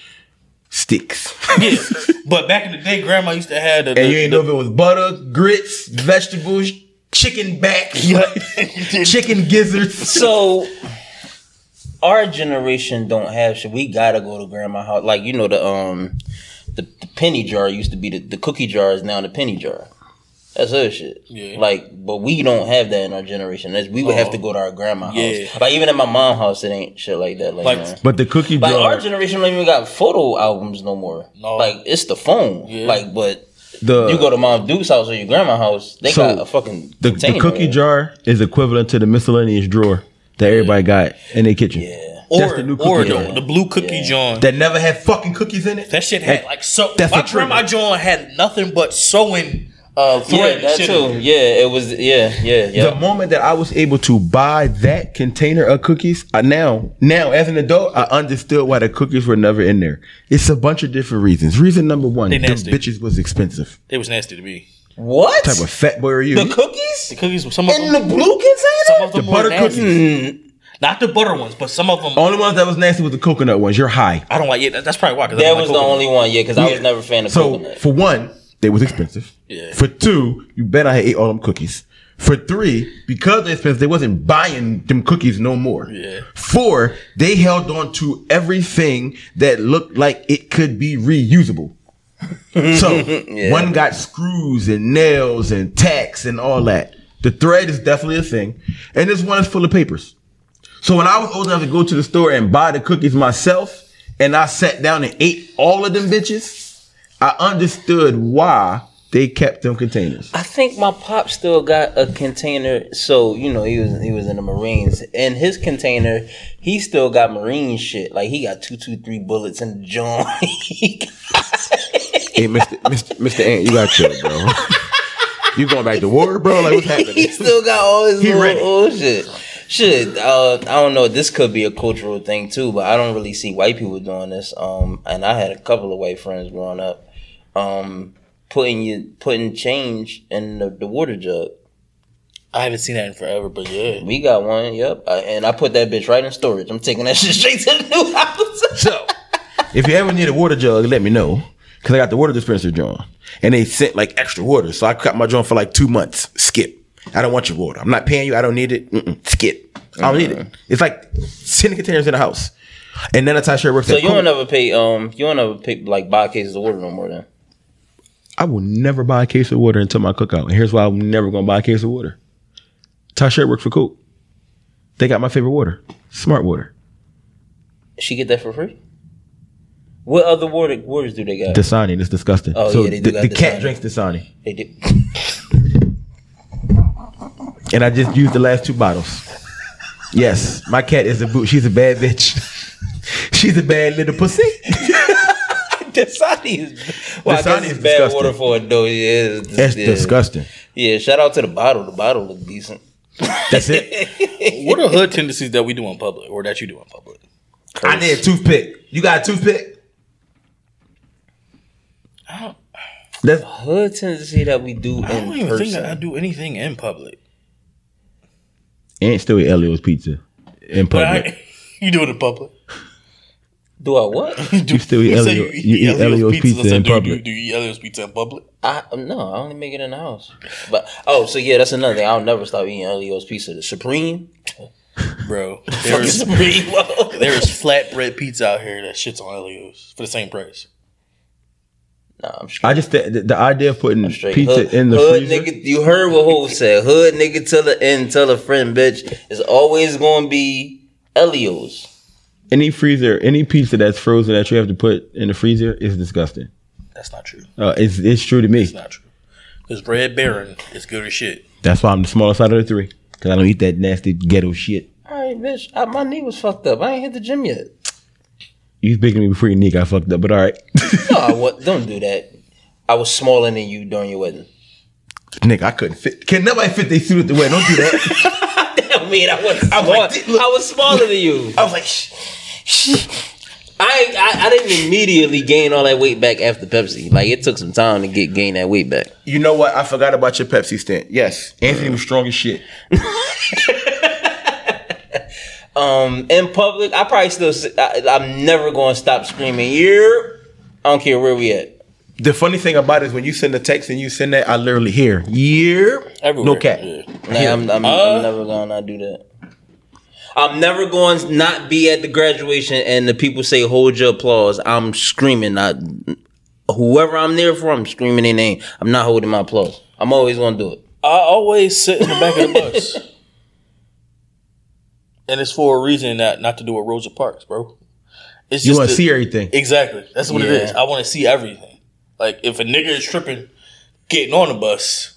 sticks. (laughs) Yeah. but back in the day, grandma used to have the, the, And you ain't know if it was butter, grits, vegetables, chicken backs, (laughs) the- (laughs) chicken gizzards. so our generation don't have shit. We gotta go to grandma house. Like you know the um the, the penny jar used to be the, the cookie jar is now the penny jar. That's her shit. Yeah. Like, but we don't have that in our generation. That's, we would have to uh-huh. go to our grandma house. Like even at my mom house, it ain't shit like that. Like, Like, man. But the cookie Like jar, our generation don't even got photo albums no more. No. Like it's the phone. Yeah. Like, but the you go to Mom Duke's house or your grandma house, they So, got a fucking the, the container. cookie jar is equivalent to the miscellaneous drawer that everybody got in their kitchen. Yeah. That's or the new cookie the, jar. the blue cookie Yeah. John. That never had fucking cookies in it. That shit had like so. That's my a trigger. grandma John had nothing but sewing uh, Yeah, thread. and that too. in. Yeah, it was. Yeah, yeah, yeah. The moment that I was able to buy that container of cookies, I now, now as an adult, I understood why the cookies were never in there. It's a bunch of different reasons. Reason number one, They them bitches was expensive. It was nasty to me. what? Type of fat boy are you? the cookies The cookies, were some of in them, the blue some container? of them The butter nasty. cookies. Not the butter ones, but some of them. Only ones that was nasty was the coconut ones. You're high. I don't like it. That's probably why. 'cause I That don't like was the only one. Yeah, because I was never a fan of So coconut. for one, they was expensive. Yeah. For two, you bet I ate all them cookies. For three, because they're expensive, they wasn't buying them cookies no more. Yeah. Four, they held on to everything that looked like it could be reusable. so (laughs) one got screws and nails and tacks and all that. The thread is definitely a thing, and this one is full of papers. So when I was old enough to go to the store and buy the cookies myself, and I sat down and ate all of them bitches, I understood why they kept them containers. I think my pop still got a container. So you know he was he was in the Marines. In his container, he still got Marine shit. Like he got two two three bullets in the joint. (laughs) Hey, Mr. Mr. Mr. Ant, you got chill, bro. you going back to war, bro? Like what's happening? he still got all his He little old shit. Shit, uh, I don't know. This could be a cultural thing too, but I don't really see white people doing this. Um, and I had a couple of white friends growing up, um, putting you putting change in the, the water jug. I haven't seen that in forever, but yeah. We got one, yep. Uh, and I put that bitch right in storage. I'm taking that (laughs) shit straight to the new house. (laughs) So, if you ever need a water jug, let me know. Cause I got the water dispenser drawn, And they sent like extra water. So I cut my joint for like two months. Skip. I don't want your water. I'm not paying you. I don't need it. Mm-mm. Skip. I don't need it. It's like sending containers in the house. And then that's how sure works. so at you Coke. don't ever pay um you don't ever pay like buy cases of water no more then. I will never buy a case of water until my cookout. And here's why I'm never gonna buy a case of water. Tasha worked for Coke. They got my favorite water. Smart water. She get that for free? What other water waters do they got? Dasani. It's disgusting. Oh, so yeah, they do the, the cat drinks Dasani. they do. And I just used the last two bottles. Yes, my cat is a boot. She's a bad bitch. (laughs) She's a bad little pussy. (laughs) Dasani is well, I Dasani guess is bad disgusting. water for a dog. Yeah, it's- That's yeah. disgusting. Yeah, shout out to the bottle. The bottle look decent. That's it. (laughs) What are hood tendencies that we do in public or that you do in public? I need a toothpick. You got a toothpick? I don't, That's Hood tendency that we do I don't in even think that I do anything in public. ain't still eat Ellio's pizza in public. I, (laughs) you do it in public. Do I what? (laughs) Do, You still eat (laughs) say Elio- you eat Ellio's I pizza said, in do, you- public. Do, you eat Ellio's pizza in public? I no, I only make it in the house. But oh, so yeah, that's another thing. I'll never stop eating Ellio's pizza. The Supreme, Bro, (laughs) fucking there's, Supreme. whoa. there's flatbread pizza out here that shits on Ellio's for the same price. Nah, I'm straight. I just the, the idea of putting pizza hood, in the hood freezer. nigga. You heard what Ho said. Hood nigga tell the end, tell a friend, bitch. Is always going to be Ellio's. Any freezer, any pizza that's frozen that you have to put in the freezer is disgusting. That's not true. Uh, it's it's true to me. It's not true. Because Red Baron is good as shit. That's why I'm the smallest out of the three. Cause I don't eat that nasty ghetto shit. All right, bitch. I, my knee was fucked up. I ain't hit the gym yet. You than me before your knee got fucked up, but all right. No, what? Don't do that. I was smaller than you during your wedding. Nigga, I couldn't fit. Can nobody fit their suit at the way? Don't do that. (laughs) I mean, I was. I was like, I was smaller than you. I was like, shh. (laughs) I, I I didn't immediately gain all that weight back after Pepsi. Like it took some time to get gain that weight back. You know what? I forgot about your Pepsi stint. Yes, Anthony was strong as shit. (laughs) Um, in public, I probably still. I, am never going to stop screaming. Yeah, I don't care where we at. The funny thing about it is when you send a text and you send that, I literally hear year. Everywhere. No cap. Yeah. Nah, I'm, I'm, Uh, I'm never going to not do that. I'm never going to not be at the graduation and the people say hold your applause. I'm screaming. Not whoever I'm there for. I'm screaming their name. I'm not holding my applause. I'm always going to do it. I always sit in the back of the bus. (laughs) and it's for a reason that not to do with Rosa Parks, bro. It's You want to see everything. Exactly. That's what it Yeah. is. I want to see everything. Like if a nigga is tripping, getting on the bus,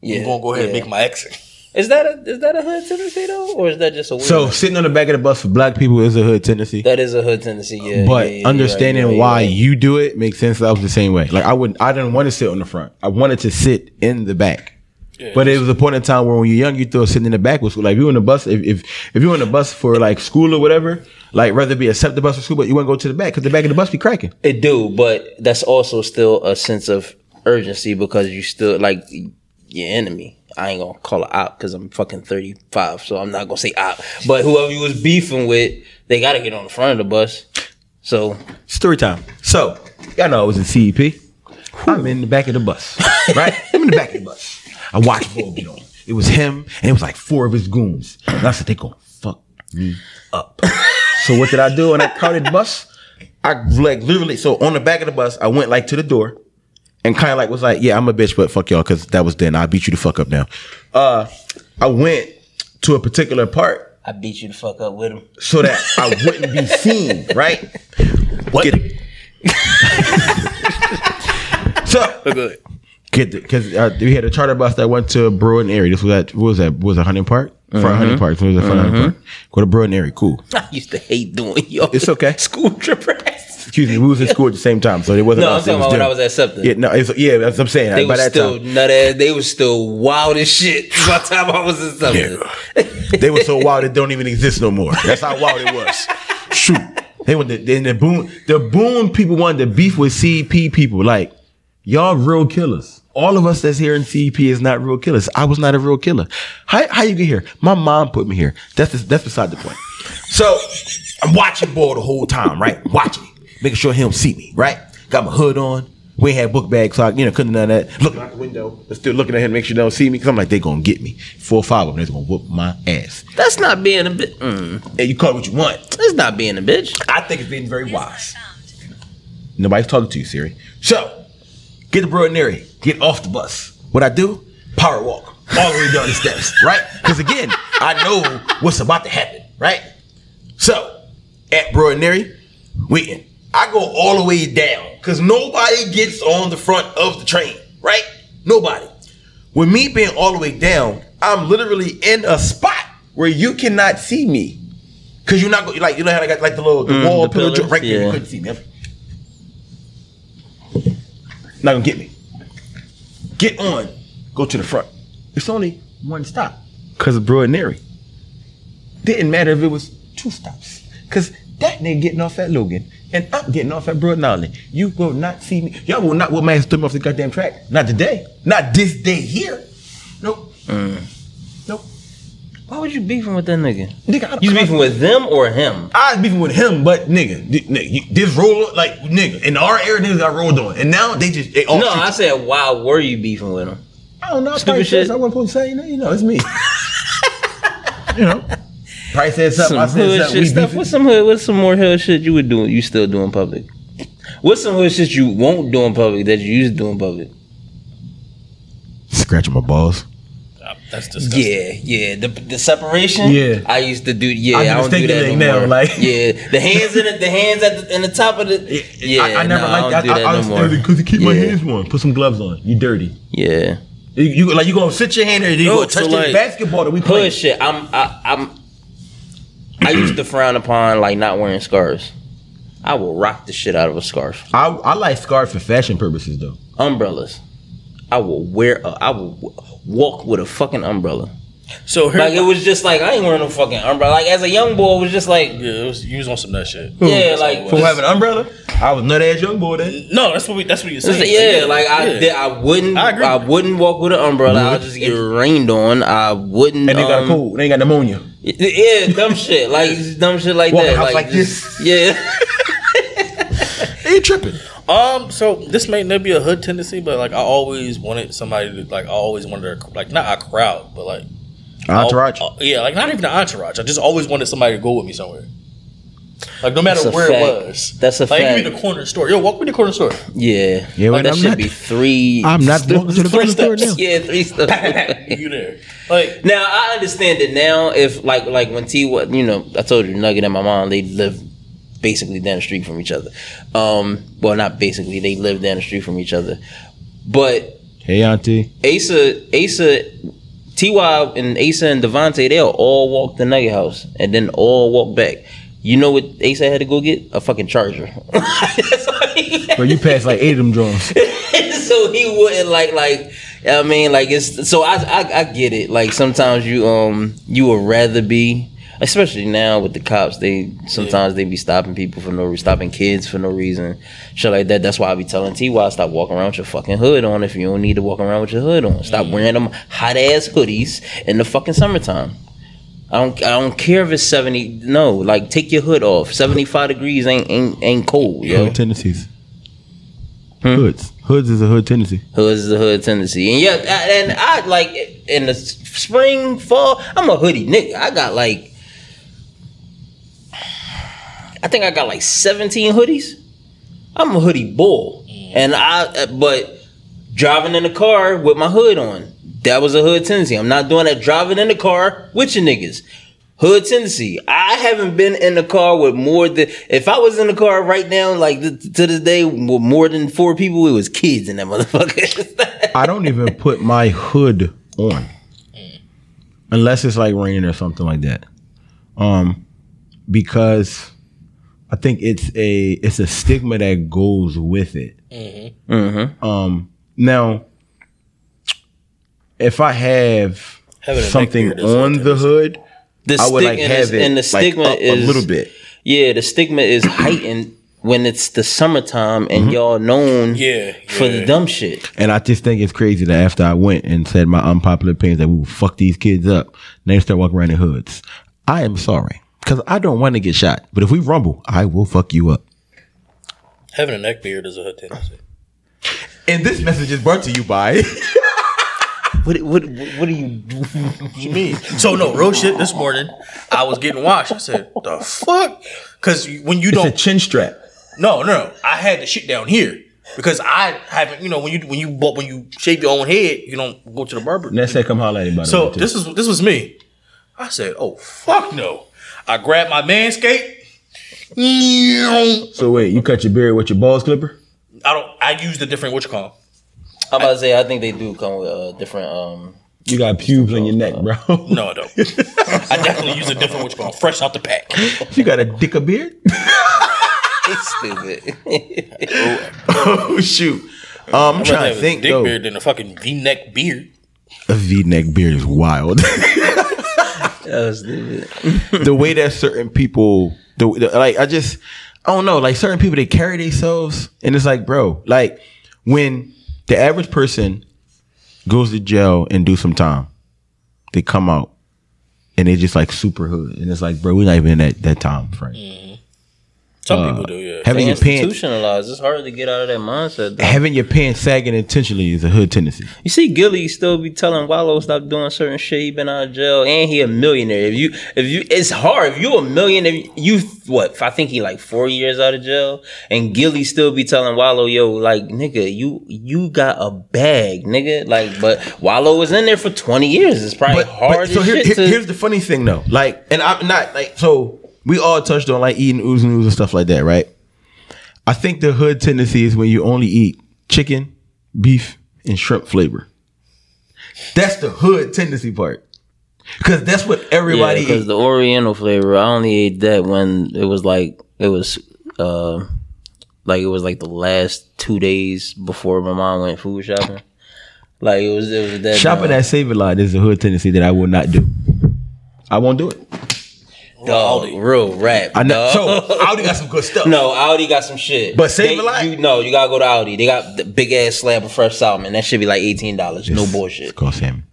Yeah, I'm gonna go ahead and make my exit. Is that a is that a hood tendency though, or is that just a weird So sitting on the back of the bus for black people is a hood tendency. That is a hood tendency, yeah. but yeah, yeah, you're understanding right, you're why you do it makes sense. I was the same way. Like I wouldn't, I didn't want to sit on the front. I wanted to sit in the back. But it was a point in time where when you're young, you thought sitting in the back was like if you in the bus. If if, if you in the bus for like school or whatever, like rather be accept the bus for school, but you want to go to the back because the back of the bus be cracking. It do, but that's also still a sense of urgency because you still like your enemy. I ain't gonna call it op because I'm fucking 35, so I'm not gonna say op. But whoever you was beefing with, they gotta get on the front of the bus. So Story time. So y'all know I was in CEP. I'm in the back of the bus, (laughs) right? I'm in the back of the bus. I watched Bull get on. It was him, and it was like four of his goons. And I said, they gonna fuck me up. so what did I do on that crowded bus? I like literally. So on the back of the bus, I went like to the door, and kind of like was like, yeah, I'm a bitch, but fuck y'all, because that was then. I beat you the fuck up now. Uh, I went to a particular part I beat you the fuck up with him. so that I wouldn't be (laughs) seen, right? What? so Good. get because uh, we had a charter bus that went to Broad and Erie. This was at what was that? What was it Hunting Park? Front Hunting Park. So it was at front Hunting Park. Go to Broad and Erie. Cool. (laughs) I used to hate doing yo. It's okay. (laughs) School trip ass. Excuse me. We was in school at the same time, so it wasn't. No, I'm talking about when. I was at Scepter. Yeah, no, it's, yeah, that's what I'm saying. They were still time, nut ass. They was still wild as shit (laughs) by the time I was in Scepter. they were so wild it don't even exist no more. That's how wild it was. Shoot, they went. Then the boom, the boon people wanted to beef with CEP people. Like y'all, real killers. All of us that's here in CEP is not real killers. I was not a real killer. How how you get here? My mom put me here. That's that's beside the point. So I'm watching ball the whole time, right? Watching, making sure he don't see me, right? Got my hood on. We had book bags, so I, you know, couldn't done that. Looking out the window, but still looking at him, to make sure they don't see me, because I'm like, they gonna get me. Four or five of them, they're gonna whoop my ass. That's not being a bitch. Mm, And you call it what you want. that's not being a bitch. I think it's being very wise. Nobody's talking to you, Siri. So, get the Broad and Erie, get off the bus. What I do? Power walk all the way down the steps, (laughs) right? Because again, I know what's about to happen, right? So, at Broad and Erie, waiting. I go all the way down because nobody gets on the front of the train, right? Nobody. With me being all the way down, I'm literally in a spot where you cannot see me. Cause you're not go- like you know how I got like the little the Mm, wall the pillar right there. You couldn't see me. Not gonna get me. Get on. Go to the front. It's only one stop. Cause of Broad and Erie. Didn't matter if it was two stops. Cause that nigga getting off at Logan and I'm getting off at Broad and Olney. You will not see me. Y'all will not will man stood me off the goddamn track. Not today. Not this day here. Nope. Mm. Nope. Why would you beefing with that nigga? Nigga, I, You was beefing with them or him? I was beefing with him, but nigga, nigga, this roll like nigga in our area niggas got rolled on, and now they just they all No, I said why were you beefing with him? I don't know. Stupid shit. I wasn't supposed to say, you know, you know, it's me. (laughs) you know, probably said something. Some I said hood something. shit We stuff. beefing. What's some hood? What's some more hood shit you would do? You still do in public? What's some hood shit you won't do in public that you used to do in public? Scratching my balls. Uh, that's disgusting. Yeah, yeah. The the separation. Yeah. I used to do. Yeah, I I, do the don't do that leg no now, more. like- yeah, the hands in the, the hands at the, in the top of the. Yeah, I, I never nah, like I that. don't do that I, I, no more. because you keep my Yeah. hands warm. Put some gloves on. You dirty. Yeah. You, you like you gonna sit your hand there and you No, gonna touch so the like- basketball that we play. Hood shit. I'm. I, I'm. I used to frown upon like not wearing scarves. I will rock the shit out of a scarf. I, I like scarves for fashion purposes though. Umbrellas. I will wear. A, I will w- walk with a fucking umbrella. So here, Like it was just like I ain't wearing no fucking umbrella. Like as a young boy, it was just like yeah, it was, you was on some nut shit. yeah, like For having an umbrella, I was nut ass young boy then. No, that's what we. That's what you said. It's saying. like, yeah, like I Yeah. did, I wouldn't I I, wouldn't walk with an umbrella. I'll just get rained on. I wouldn't And they got a um, cold. They got pneumonia. Yeah, dumb shit. Like dumb shit like Walk that. house like like just- Yeah. They ain't tripping. Um, so this may not be a hood tendency, but like I always wanted somebody to like I always wanted a, like not a crowd, but like Entourage. uh, yeah, like not even an entourage. I just always wanted somebody to go with me somewhere. Like no matter That's a where fact. it was. That's a like give me fact. the corner store. Yo, walk me to the corner store. Yeah. Yeah, like but that I'm should not- be three I'm not steps. walking to the three corner store now. (laughs) Yeah, three steps. (laughs) you there? Like (laughs) Now I understand it now. If like like when T, wa- you know, I told you Nugget and my mom they live basically down the street from each other. Um, well, not basically, they live down the street from each other. But Hey, auntie. Asa, Asa, Ty and Asa and Devontae, they'll all walk the Nugget house and then all walk back. You know what Asa had to go get? A fucking charger. (laughs) But you passed like eight of them drums. (laughs) so he wouldn't like like I mean like it's so I, I I get it like sometimes you um you would rather be especially now with the cops they sometimes they be stopping people for no stopping kids for no reason shit like that that's why I be telling Ty stop walking around with your fucking hood on if you don't need to walk around with your hood on stop wearing them hot ass hoodies in the fucking summertime. I don't. I don't care if it's seventy. No, like take your hood off. Seventy five degrees ain't ain't ain't cold, yo. Hood tendencies. Hoods. Hoods is a hood tendency. Hood is a hood tendency, and yeah, I- and I like in the spring, fall. I'm a hoodie nigga. I got like, I think I got like 17 hoodies. I'm a hoodie bull, and I uh, but driving in the car with my hood on, that was a hood tendency. I'm not doing that driving in the car with your niggas. Hood tendency. I haven't been in the car with more than if I was in the car right now, like th- to this day, with more than four people, it was kids in that (laughs) motherfucker. I don't even put my hood on unless it's like raining or something like that. Um, because I think it's a it's a stigma that goes with it. mm-hmm. Um, now, if I have Having something beard is a on the hood, The I would like stigma have it and the like, stigma up is a little bit. Yeah, the stigma is heightened when it's the summertime and mm-hmm. y'all known Yeah, for the dumb shit. And I just think it's crazy that after I went and said my unpopular opinions that we will fuck these kids up, they start walking around in hoods. I am sorry because I don't want to get shot. But if we rumble, I will fuck you up. having a neck beard is a hood tendency. And this message is brought to you by. (laughs) What what what do you do? What you mean? So no, real shit. This morning, I was getting washed. I said, "The fuck?" Because when you it's a don't, chin strap. no, no, no, I had the shit down here because I haven't. You know, when you when you but when you shave your own head, you don't go to the barber. Next say come holler at him. by the So this is this was me. I said, "Oh fuck no!" I grabbed my manscape. So wait, you cut your beard with your balls clipper? I don't. I used a different what you call. 'Em. I'm about to say I think they do come with uh, different um You got pubes on your neck, bro. No, I don't. (laughs) I definitely use a different what you fresh out the pack. you got a dick a beard? (laughs) it's stupid. (laughs) oh shoot. Um, I'm I'd rather trying to have a think dick though. beard than a fucking V-neck beard. A V-neck beard is wild. That's stupid. the way that certain people, the, the- like, I just, I don't know, like certain people they carry themselves, and it's like, bro, like when the average person goes to jail and do some time, they come out and they just like super hood, and it's like, bro, we're not even in that that time frame. Some Uh, people do, yeah. Having your pants, institutionalized. It's hard to get out of that mindset. though. having your pants sagging intentionally is a hood tendency. You see, Gillie still be telling Wallo stop doing certain shit. He been out of jail, and he a millionaire. If you, if you, it's hard. If you a millionaire, you what? I think he like four years out of jail, and Gillie still be telling Wallo, yo, like nigga, you you got a bag, nigga. Like, but Wallo was in there for twenty years. It's probably hard so as here- here- to. here's the funny thing though. Like, and I'm not like so. We all touched on like eating ooze and ooze and stuff like that, right? I think the hood tendency is when you only eat chicken, beef, and shrimp flavor. That's the hood tendency part, because that's what everybody yeah, eats. the Oriental flavor, I only ate that when it was like it was Uh, like it was like the last two days before my mom went food shopping. Like it was, it was that Shopping uh, at Save a Lot is a hood tendency that I will not do. I won't do it. Dog, real rap. I know. dog. So Aldi got some good stuff. No, Aldi got some shit. But Save They- a Lot? You know, you gotta go to Aldi. They got the big ass slab of fresh salmon. That should be like eighteen dollars. No It's bullshit. called salmon.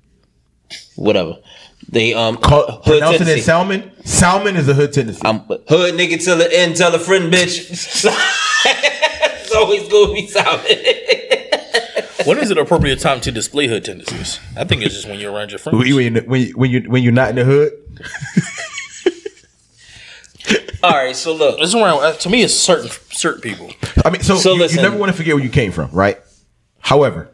Whatever. They um Call, hood pronouncing it tendency. salmon. Salmon is a hood tendency. I'm hood nigga till the end. Tell a friend, bitch. (laughs) it's always gonna be salmon. (laughs) When is it appropriate time to display hood tendencies? I think it's just when you're around your friends. when, you, when, you, when, you, when, you, when you're not in the hood, (laughs) (laughs) All right, so look. It's around uh, to me. It's certain certain people. I mean, so, So you, you never want to forget where you came from, right? However,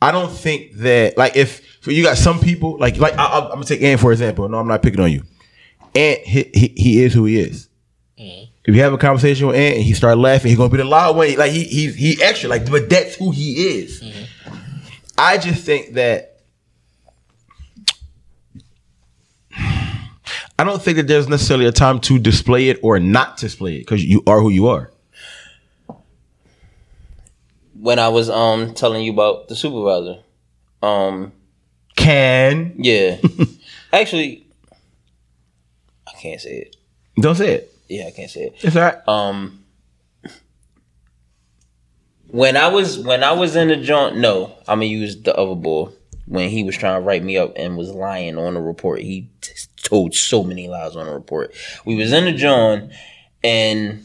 I don't think that like if so you got some people like like I, I, I'm gonna take Ant for example. No, I'm not picking on you. Ant he, he, he is who he is. If you have a conversation with Ant and he start laughing, he's gonna be the loud one. Like he he he extra like, but that's who he is. I just think that I don't think that there's necessarily a time to display it or not display it because you are who you are. When I was um telling you about the supervisor, um Can yeah, (laughs) actually, I can't say it. don't say it. Yeah, I can't say it. It's all right. um when I was when I was in the joint, no, I'm gonna use the other boy when he was trying to write me up and was lying on the report. He t- told so many lies on the report. We was in the joint and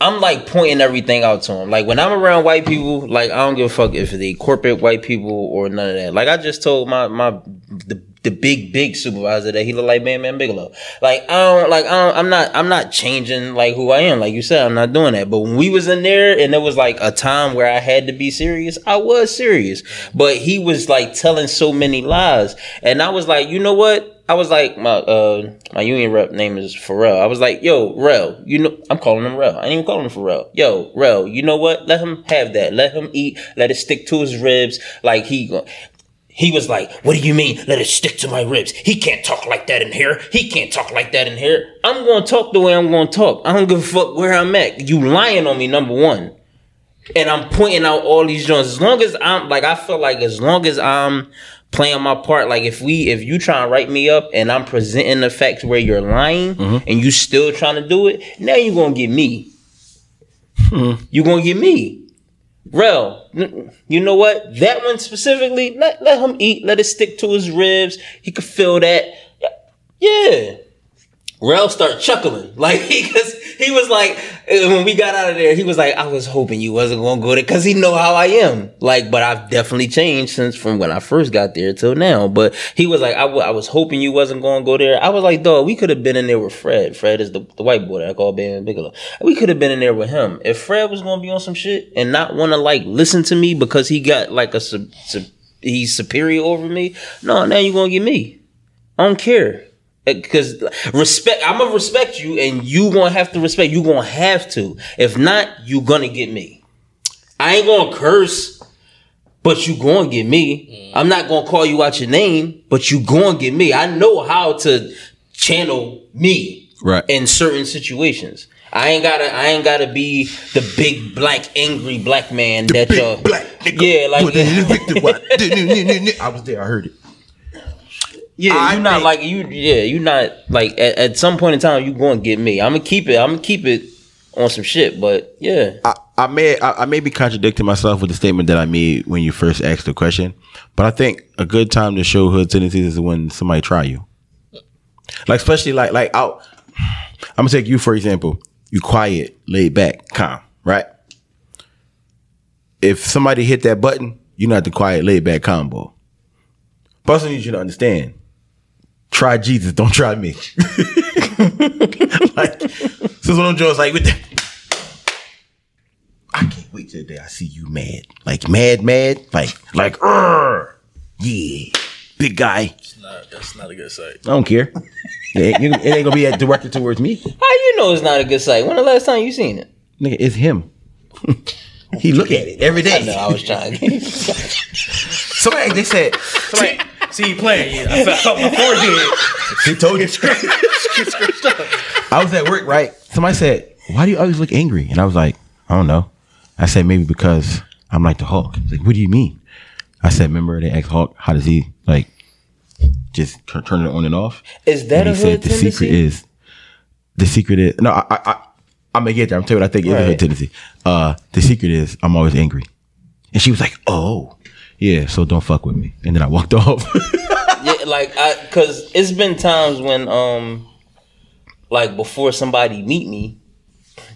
I'm like pointing everything out to him. Like when I'm around white people, like I don't give a fuck if they corporate white people or none of that. Like I just told my my the, the big big supervisor that he looked like Man Man Bigelow. Like I don't like I don't, I'm not I'm not changing like who I am. Like you said, I'm not doing that. But when we was in there and there was like a time where I had to be serious, I was serious. But he was like telling so many lies, and I was like, you know what? I was like, my uh my union rep name is Pharrell. I was like, yo, Rel, you know, I'm calling him Rel. I ain't even calling him Pharrell. Yo, Rel, you know what? Let him have that. Let him eat. Let it stick to his ribs. Like he he was like, What do you mean? Let it stick to my ribs. He can't talk like that in here. He can't talk like that in here. I'm gonna talk the way I'm gonna talk. I don't give a fuck where I'm at. You lying on me, number one. And I'm pointing out all these joints. As long as I'm like I feel like as long as I'm playing my part, like if we if you trying to write me up and I'm presenting the facts where you're lying mm-hmm. and you still trying to do it, now you're gonna get me. Mm-hmm. You're gonna get me. Rel, you know what? That one specifically, let, let him eat, let it stick to his ribs. He could feel that. Yeah. Rel start chuckling. (laughs) Like he cause he was like when we got out of there, he was like, I was hoping you wasn't gonna go there because he know how I am. Like, but I've definitely changed since from when I first got there till now. But he was like, I was hoping you wasn't gonna go there. I was like, dog, we could have been in there with Fred. Fred is the, the white boy that I call Ben Bigelow. We could have been in there with him. If Fred was gonna be on some shit and not wanna like listen to me because he got like a sub, sub, he's superior over me, no, now you gonna get me. I don't care. Eh, because respect, I'm gonna respect you, and you gonna have to respect. You gonna have to. If not, you gonna get me. I ain't gonna curse, but you gonna get me. Mm. I'm not gonna call you out your name, but you gonna get me. I know how to channel me Right. in certain situations. I ain't gotta. I ain't gotta be the big black angry black man that Big y'all. black nigga yeah, like put in the. (laughs) I was there. I heard it. Yeah, I you not think- like you. Yeah, you not like at, at some point in time you going to get me. I'm gonna keep it. I'm gonna keep it on some shit. But yeah, I, I may I, I may be contradicting myself with the statement that I made when you first asked the question, but I think a good time to show hood tendencies is when somebody try you. Like especially like like out. I'm gonna take you for example. You quiet, laid back, calm, right? If somebody hit that button, you're not the quiet, laid back, combo. boy. But I also need you to understand. Try Jesus, don't try me. (laughs) like, so one of them Jones like with that. I can't wait till the day I see you mad. Like mad, mad. Like, like, "Urgh, yeah. Big guy. Nah, that's not a good sight. I don't care. It ain't, it ain't gonna be directed towards me. how you know it's not a good sight? When the last time you seen it? Nigga, it's him. (laughs) he look at it every day. No, I was trying. (laughs) Somebody they said See, see you playing. Yeah, I felt my forehead. he told you. (laughs) I was at work, right? Somebody said, why do you always look angry? And I was like, I don't know. I said, maybe because I'm like the Hulk. He's like, what do you mean? I said, remember they asked Hulk, how does he like just tur- turn it on and off? Is that And a he said hood the tendency? secret is the secret is no, I I, I I'm gonna get there. I'm telling you what I think is a Right. hood tendency. Uh the secret is I'm always angry. And she was like, Oh, yeah, so don't fuck with me. And then I walked (laughs) off. yeah, like I because it's been times when um like before somebody meet me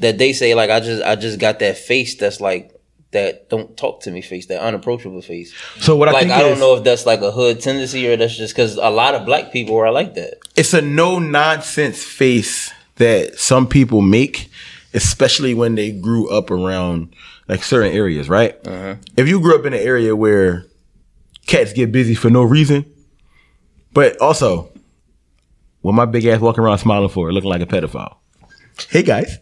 that they say like I just I just got that face that's like that don't talk to me face that unapproachable face. so what I like I don't is, know if that's like a hood tendency or that's just because a lot of black people are like that. it's a no nonsense face that some people make, especially when they grew up around like certain areas, right? Uh-huh. If you grew up in an area where cats get busy for no reason, but also, what my big ass walking around smiling for, looking like a pedophile. Hey guys,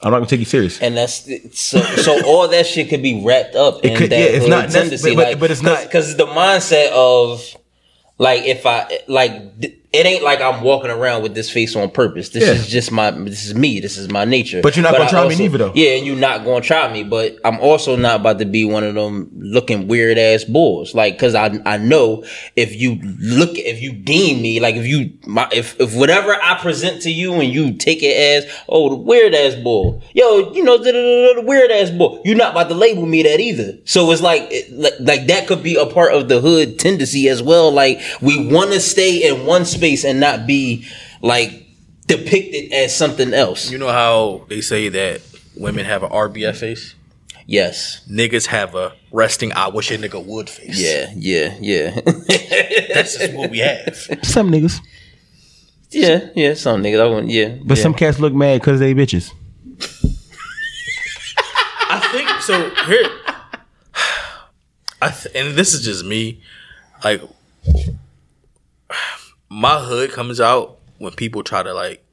I'm not gonna take you serious. And that's so. So all that shit could be wrapped up It in could- that yeah, it's not tendency, but- but- like, but it's not- because the mindset of like if I like th- it ain't like I'm walking around with this face on purpose. This Yeah. is just my this is me. This is my nature. But you're not gonna I try me also- neither, though. Yeah, and you're not gonna try me. But I'm also not about to be one of them looking weird ass bulls. Like because I I know if you look if you deem me like if you my if if whatever I present to you and you take it as oh the weird ass bull, yo you know the, weird ass bull, you're not about to label me that either. So it's like it, like, like that could be a part of the hood tendency as well. Like we want to stay in one space and not be like depicted as something else. You know how they say that women have an RBF face? Yes. Niggas have a resting I wish a nigga would face. Yeah. Yeah. Yeah. (laughs) That's just what we have. Some niggas, yeah. Yeah. Some niggas. I wouldn't. Yeah. but yeah. some cats look mad because they bitches. I think so. Here, (sighs) I th- and this is just me. Like, my hood comes out when people try to like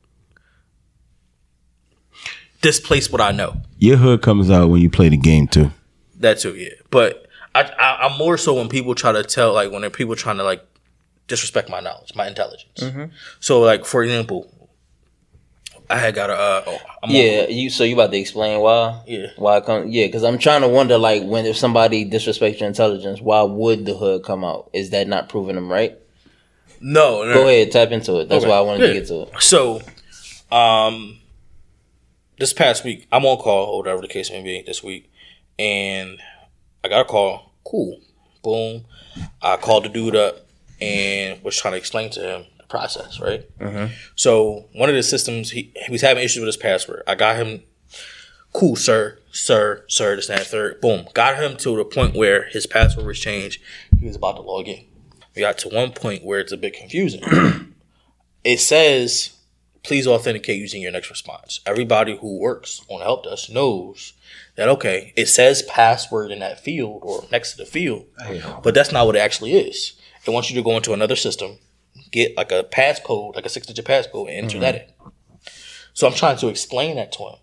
displace what I know. Your hood comes out when you play the game too. That too, yeah. But I, I I'm more so when people try to tell like when people trying to like disrespect my knowledge, my intelligence. So like for example, I had got a uh, oh, I'm on- Yeah, you. So you about to explain why? Yeah. Why it come? Yeah, because I'm trying to wonder, like, when if somebody disrespects your intelligence, why would the hood come out? Is that not proving them right? No, no, Go ahead, tap into it. That's Okay. why I wanted Yeah. to get to it. So, um, this past week, I'm on call or whatever the case may be this week, and I got a call. Cool, boom. I called the dude up and was trying to explain to him the process, right? So one of the systems he, he was having issues with his password. I got him. Cool, sir, sir, sir. This and that third. Boom, got him to the point where his password was changed. He was about to log in. We got to one point where it's a bit confusing (clears throat) it says please authenticate using your next response. Everybody who works on help desk knows that okay, it says password in that field or next to the field, but that's not what it actually is. It wants you to go into another system, get like a passcode, like a six digit passcode, and enter that mm-hmm. in. So I'm trying to explain that to him.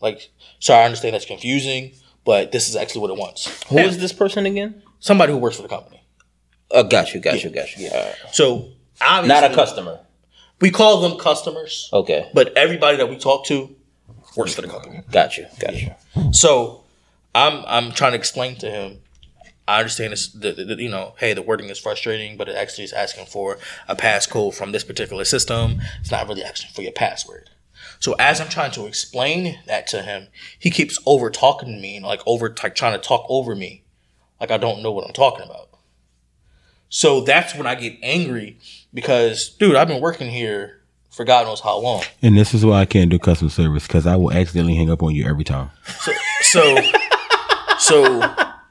Like, sorry, I understand that's confusing, but this is actually what it wants. Who is this person again? Somebody who works for the company. Oh, got you, got you, got you. Yeah. So obviously, Not a customer. We call them customers. Okay, But everybody that we talk to works for the company. got you, got you. So I'm I'm trying to explain to him. I understand this. The, the, the- you know, hey, the wording is frustrating, but it actually is asking for a passcode from this particular system. It's not really asking for your password. So as I'm trying to explain that to him, he keeps over talking to me and like over like trying to talk over me, like I don't know what I'm talking about. So that's when I get angry because, dude, I've been working here for God knows how long. And this is why I can't do customer service because I will accidentally hang up on you every time. So, so, so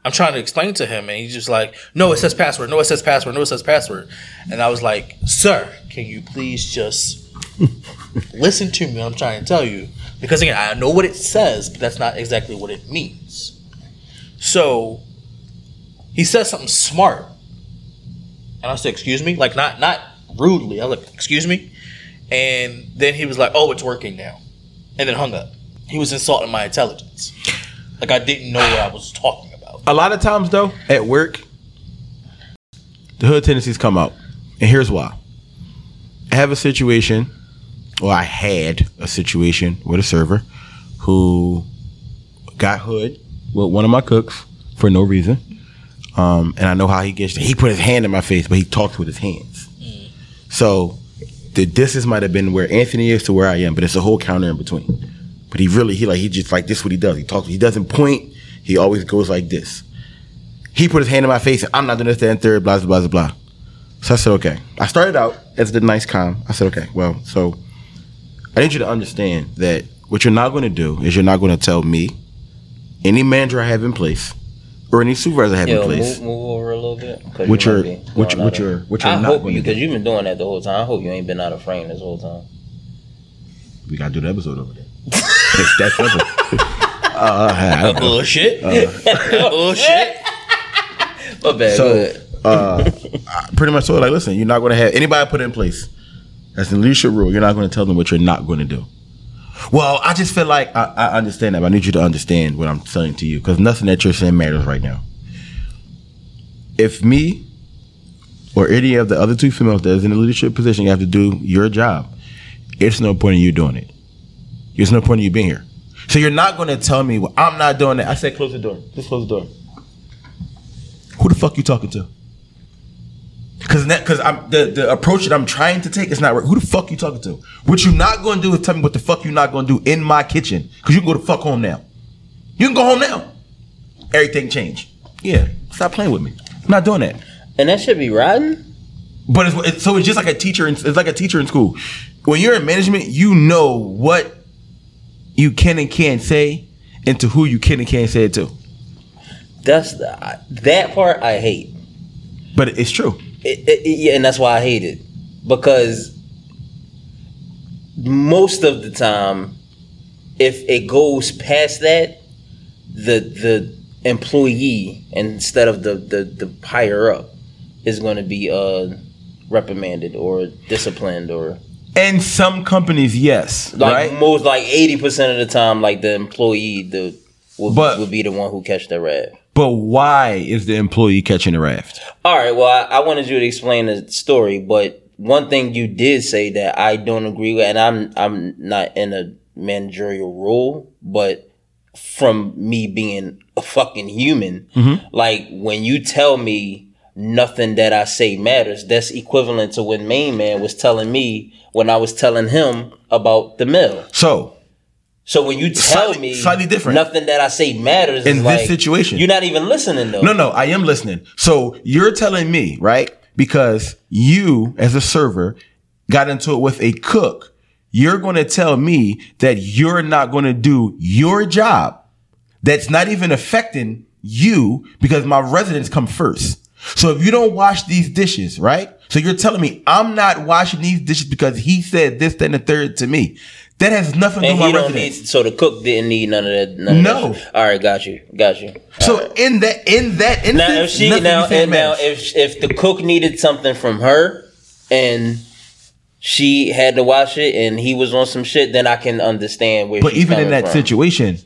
I'm trying to explain to him, and he's just like, "No, it says password. No, it says password. No, it says password." And I was like, "Sir, can you please just (laughs) listen to me? I'm trying to tell you because again, I know what it says, but that's not exactly what it means." So he says something smart, and I said, "Excuse me," like not not rudely. I like, "Excuse me," and then he was like, "Oh, it's working now," and then hung up. He was insulting my intelligence. Like I didn't know what I was talking about. A lot of times though, at work, the hood tendencies come out. And here's why. I have a situation, or I had a situation with a server who got hood with one of my cooks for no reason. Um, and I know how he gets. He put his hand in my face, but he talks with his hands. So the distance might have been where Anthony is to where I am, but it's a whole counter in between. But he really, he like, he just like this. is What he does, he talks. He doesn't point. He always goes like this. He put his hand in my face, and I'm not doing this, that, third, blah, blah, blah, blah. So I said, okay. I started out as the nice calm. I said, okay, well, so I need you to understand that what you're not going to do is you're not going to tell me, any manager I have in place, or any supervisor have in place, move, move over a little bit. 'cause What you you're- might be what going you- what out of- you're- what you're I not hope you, because you've been doing that the whole time. I hope you ain't been out of frame this whole time. we got to do the episode over there. that's that simple. (laughs) uh, I don't know. Bullshit. (laughs) Bullshit. My bad. So, uh, I pretty much told her, like, listen, you're not going to have anybody put in place. That's the leadership rule. You're not going to tell them what you're not going to do. Well, I just feel like I, I understand that, but I need you to understand what I'm saying to you because nothing that you're saying matters right now. If me or any of the other two females that is in a leadership position, you have to do your job. It's no point in you doing it. There's no point in you being here. So you're not going to tell me, well, I'm not doing that. I said, close the door. Just close the door. Who the fuck you talking to? Cause that, cause I'm the, the approach that I'm trying to take is not right. Who the fuck you talking to? What you not gonna do is tell me what the fuck you not gonna do in my kitchen. Cause you can go to fuck home now. You can go home now. Everything changed. Yeah, stop playing with me. I'm not doing that. and that should be riding. But it's, it's so it's just like a teacher. In, it's like a teacher in school. When you're in management, you know what you can and can't say, and to who you can and can't say it to. That's the, that part I hate. But it's true. It, it, yeah, and that's why I hate it because most of the time, if it goes past that, the the employee instead of the the, the higher up is going to be uh reprimanded or disciplined or And some companies, yes, like right. most like eighty percent of the time, like the employee the will, But- will be the one who catch the rat. But why is the employee catching the raft? All right. Well, I, I wanted you to explain the story, but one thing you did say that I don't agree with, and I'm I'm not in a managerial role, but from me being a fucking human, mm-hmm. like when you tell me nothing that I say matters, that's equivalent to when Main Man was telling me when I was telling him about the mill. So So when you tell Slightly- me slightly different. nothing that I say matters In this like, situation. you're not even listening though. No, no, I am listening. So you're telling me, right? Because you, as a server, got into it with a cook. You're going to tell me that you're not going to do your job. That's not even affecting you because my residents come first. So if you don't wash these dishes, right? So you're telling me I'm not washing these dishes because he said this, then the third to me. That has nothing to do with my need. So the cook didn't need none of that. None No. Of that. All right, got you, got you. So in that in that instance, Now if she now and now if if the cook needed something from her and she had to wash it and he was on some shit, then I can understand where. But even in that from. situation,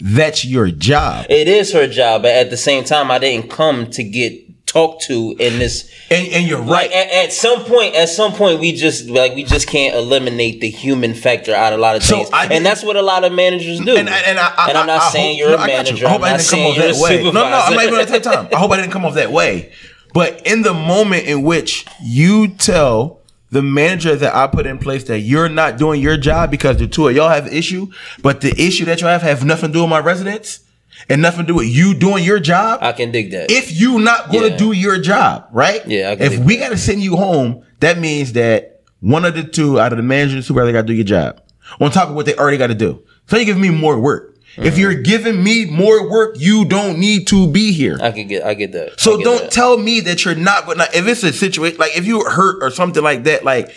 that's your job. it is her job. But at the same time, I didn't come to get talked to in this. And, and you're Like right. at, at some point, at some point, we just like we just can't eliminate the human factor out of a lot of So things, I and that's what a lot of managers do. and, and, I, I, And I'm not I saying hope- you're no, a I got you. manager. I hope I'm I didn't come off that way. No, no, I'm not even gonna take time. I hope I didn't come off that way. But in the moment in which you tell the manager that I put in place that you're not doing your job because the two of y'all have issue, but the issue that y'all have have nothing to do with my residents and nothing to do with you doing your job. I can dig that. if you not going to Yeah. do your job, right? Yeah, I can If we got to send you home, that means that one of the two out of the manager and supervisor got to do your job on top of what they already got to do. So you giving me more work. If Mm-hmm. you're giving me more work, you don't need to be here. I can get. I get that. So get don't that. tell me that you're not. But if it's a situation like if you hurt or something like that, like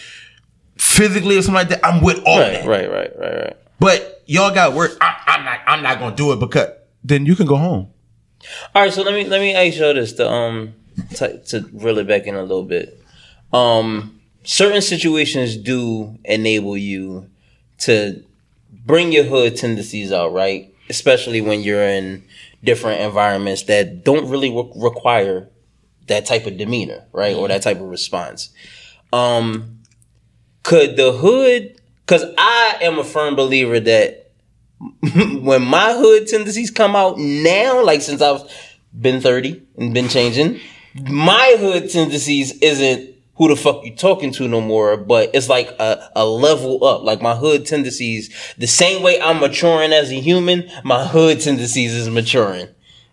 physically or something like that, I'm with all Right, that. right, right, right, right. But y'all got work. I, I'm not. I'm not gonna do it because then you can go home. All right, so let me let me ask you this to um to, to reel it back in a little bit. Um, certain situations do enable you to bring your hood tendencies out, right? Especially when you're in different environments that don't really re- require that type of demeanor, right, or that type of response. Um, could the hood? Because I am a firm believer that (laughs) when my hood tendencies come out now, like since I've been 30 and been changing, my hood tendencies isn't who the fuck you talking to no more, but it's like a, a level up. Like my hood tendencies, the same way I'm maturing as a human, my hood tendencies is maturing.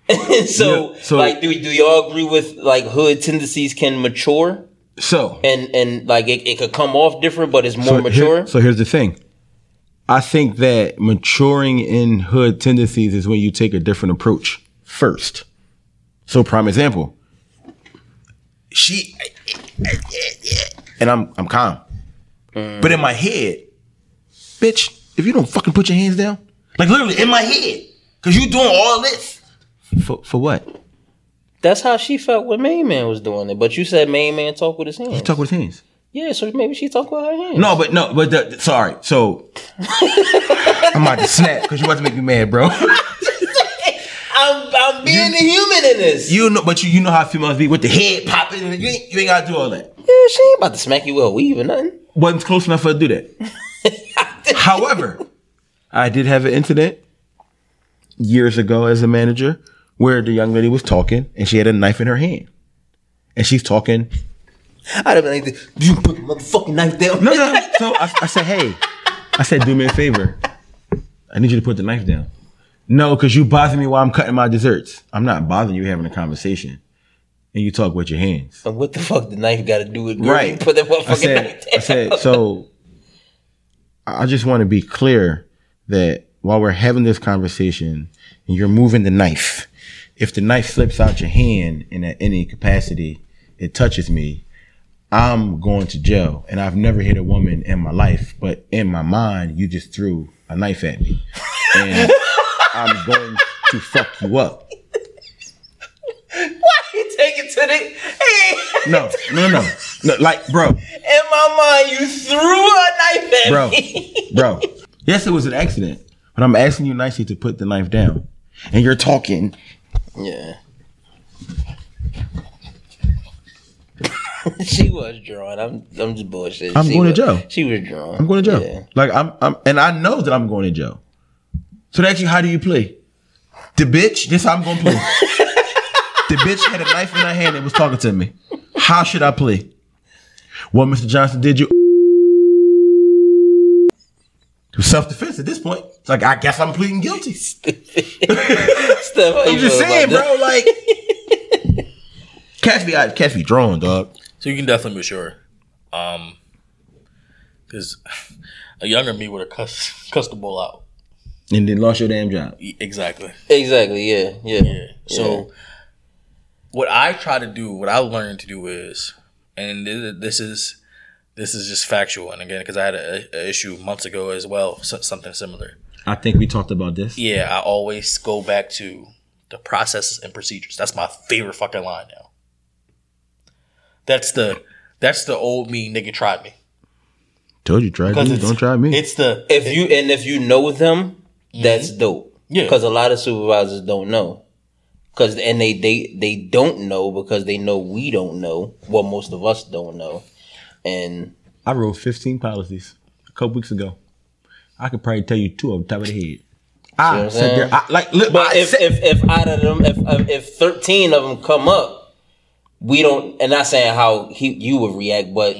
(laughs) so, Yeah, so- like, do, do y'all agree with like hood tendencies can mature So and, and like it, it could come off different, but it's more so here- mature? so here's the thing. I think that maturing in hood tendencies is when you take a different approach first. So prime example. She and I'm I'm calm. Mm. But in my head, bitch, if you don't fucking put your hands down, like literally in my head, cause you doing all this. For for what? That's how she felt when Main Man was doing it. But you said Main Man talk with his hands. He talk with his hands. Yeah, so maybe she talk with her hands. No, but no, but the, sorry. So (laughs) I'm about to snap because you about to make me mad, bro. (laughs) I'm I'm being a human in this. You know, but you you know how females be with the head popping. You ain't, you ain't gotta do all that. yeah, she ain't about to smack you with a weave or nothing. Wasn't close enough for her to do that. (laughs) However, I did have an incident years ago as a manager where the young lady was talking and she had a knife in her hand, and she's talking. I'd have been like, you put the motherfucking knife down. No, no. (laughs) So I, I said, hey, I said, do me a favor. I need you to put the knife down. No, because you bother me while I'm cutting my desserts. I'm not bothering you having a conversation. And you talk with your hands. And what the fuck the knife got to do with girl? Right. You Put that motherfucking I said, knife down. I said, so I just want to be clear that while we're having this conversation and you're moving the knife, if the knife slips out your hand in any capacity, it touches me, I'm going to jail. And I've never hit a woman in my life, but in my mind, you just threw a knife at me. And I'm going to fuck you up. Why you take it to the? Hey, No, no, no, no. Like, bro, in my mind, you threw a knife at bro, me. bro. Yes, it was an accident, but I'm asking you nicely to put the knife down. And you're talking. Yeah. (laughs) she was drawn. I'm I'm just bullshit. I'm She going to was- jail. She was drawn. I'm going to jail. Yeah. Like I'm, I'm, and I know that I'm going to jail. So they ask you, how do you play? The bitch. This how I'm going to play. (laughs) the bitch had a knife in her hand and was talking to me. How should I play? Well, Mr. Johnson did you? To self defense at this point. It's like I guess I'm pleading guilty. I'm you just saying, bro. Like, (laughs) cats be cats be drawn, dog. So you can definitely mature. Um, because a younger me would have cussed, (laughs) cussed the ball out. And then lost your damn job. Exactly. Exactly. Yeah. Yeah. Yeah. So what I try to do, what I learned to do is, and this is this is just factual. And again, because I had a, a issue months ago as well, something similar. I think we talked about this. Yeah, I always go back to the processes and procedures. That's my favorite fucking line now. That's the that's the old me nigga tried me. Told you, try me. Don't try me. It's the If you and if you know them, that's dope. Mm-hmm. Yeah. Because a lot of supervisors don't know. Cause and they they they don't know because they know we don't know. Well, most of us don't know. And I wrote 15 policies a couple weeks ago. I could probably tell you two off the top of the head. I what I'm there. I, like, look, But I if, sat- if if out of them, if if thirteen of them come up, we don't. And not saying how he you would react, but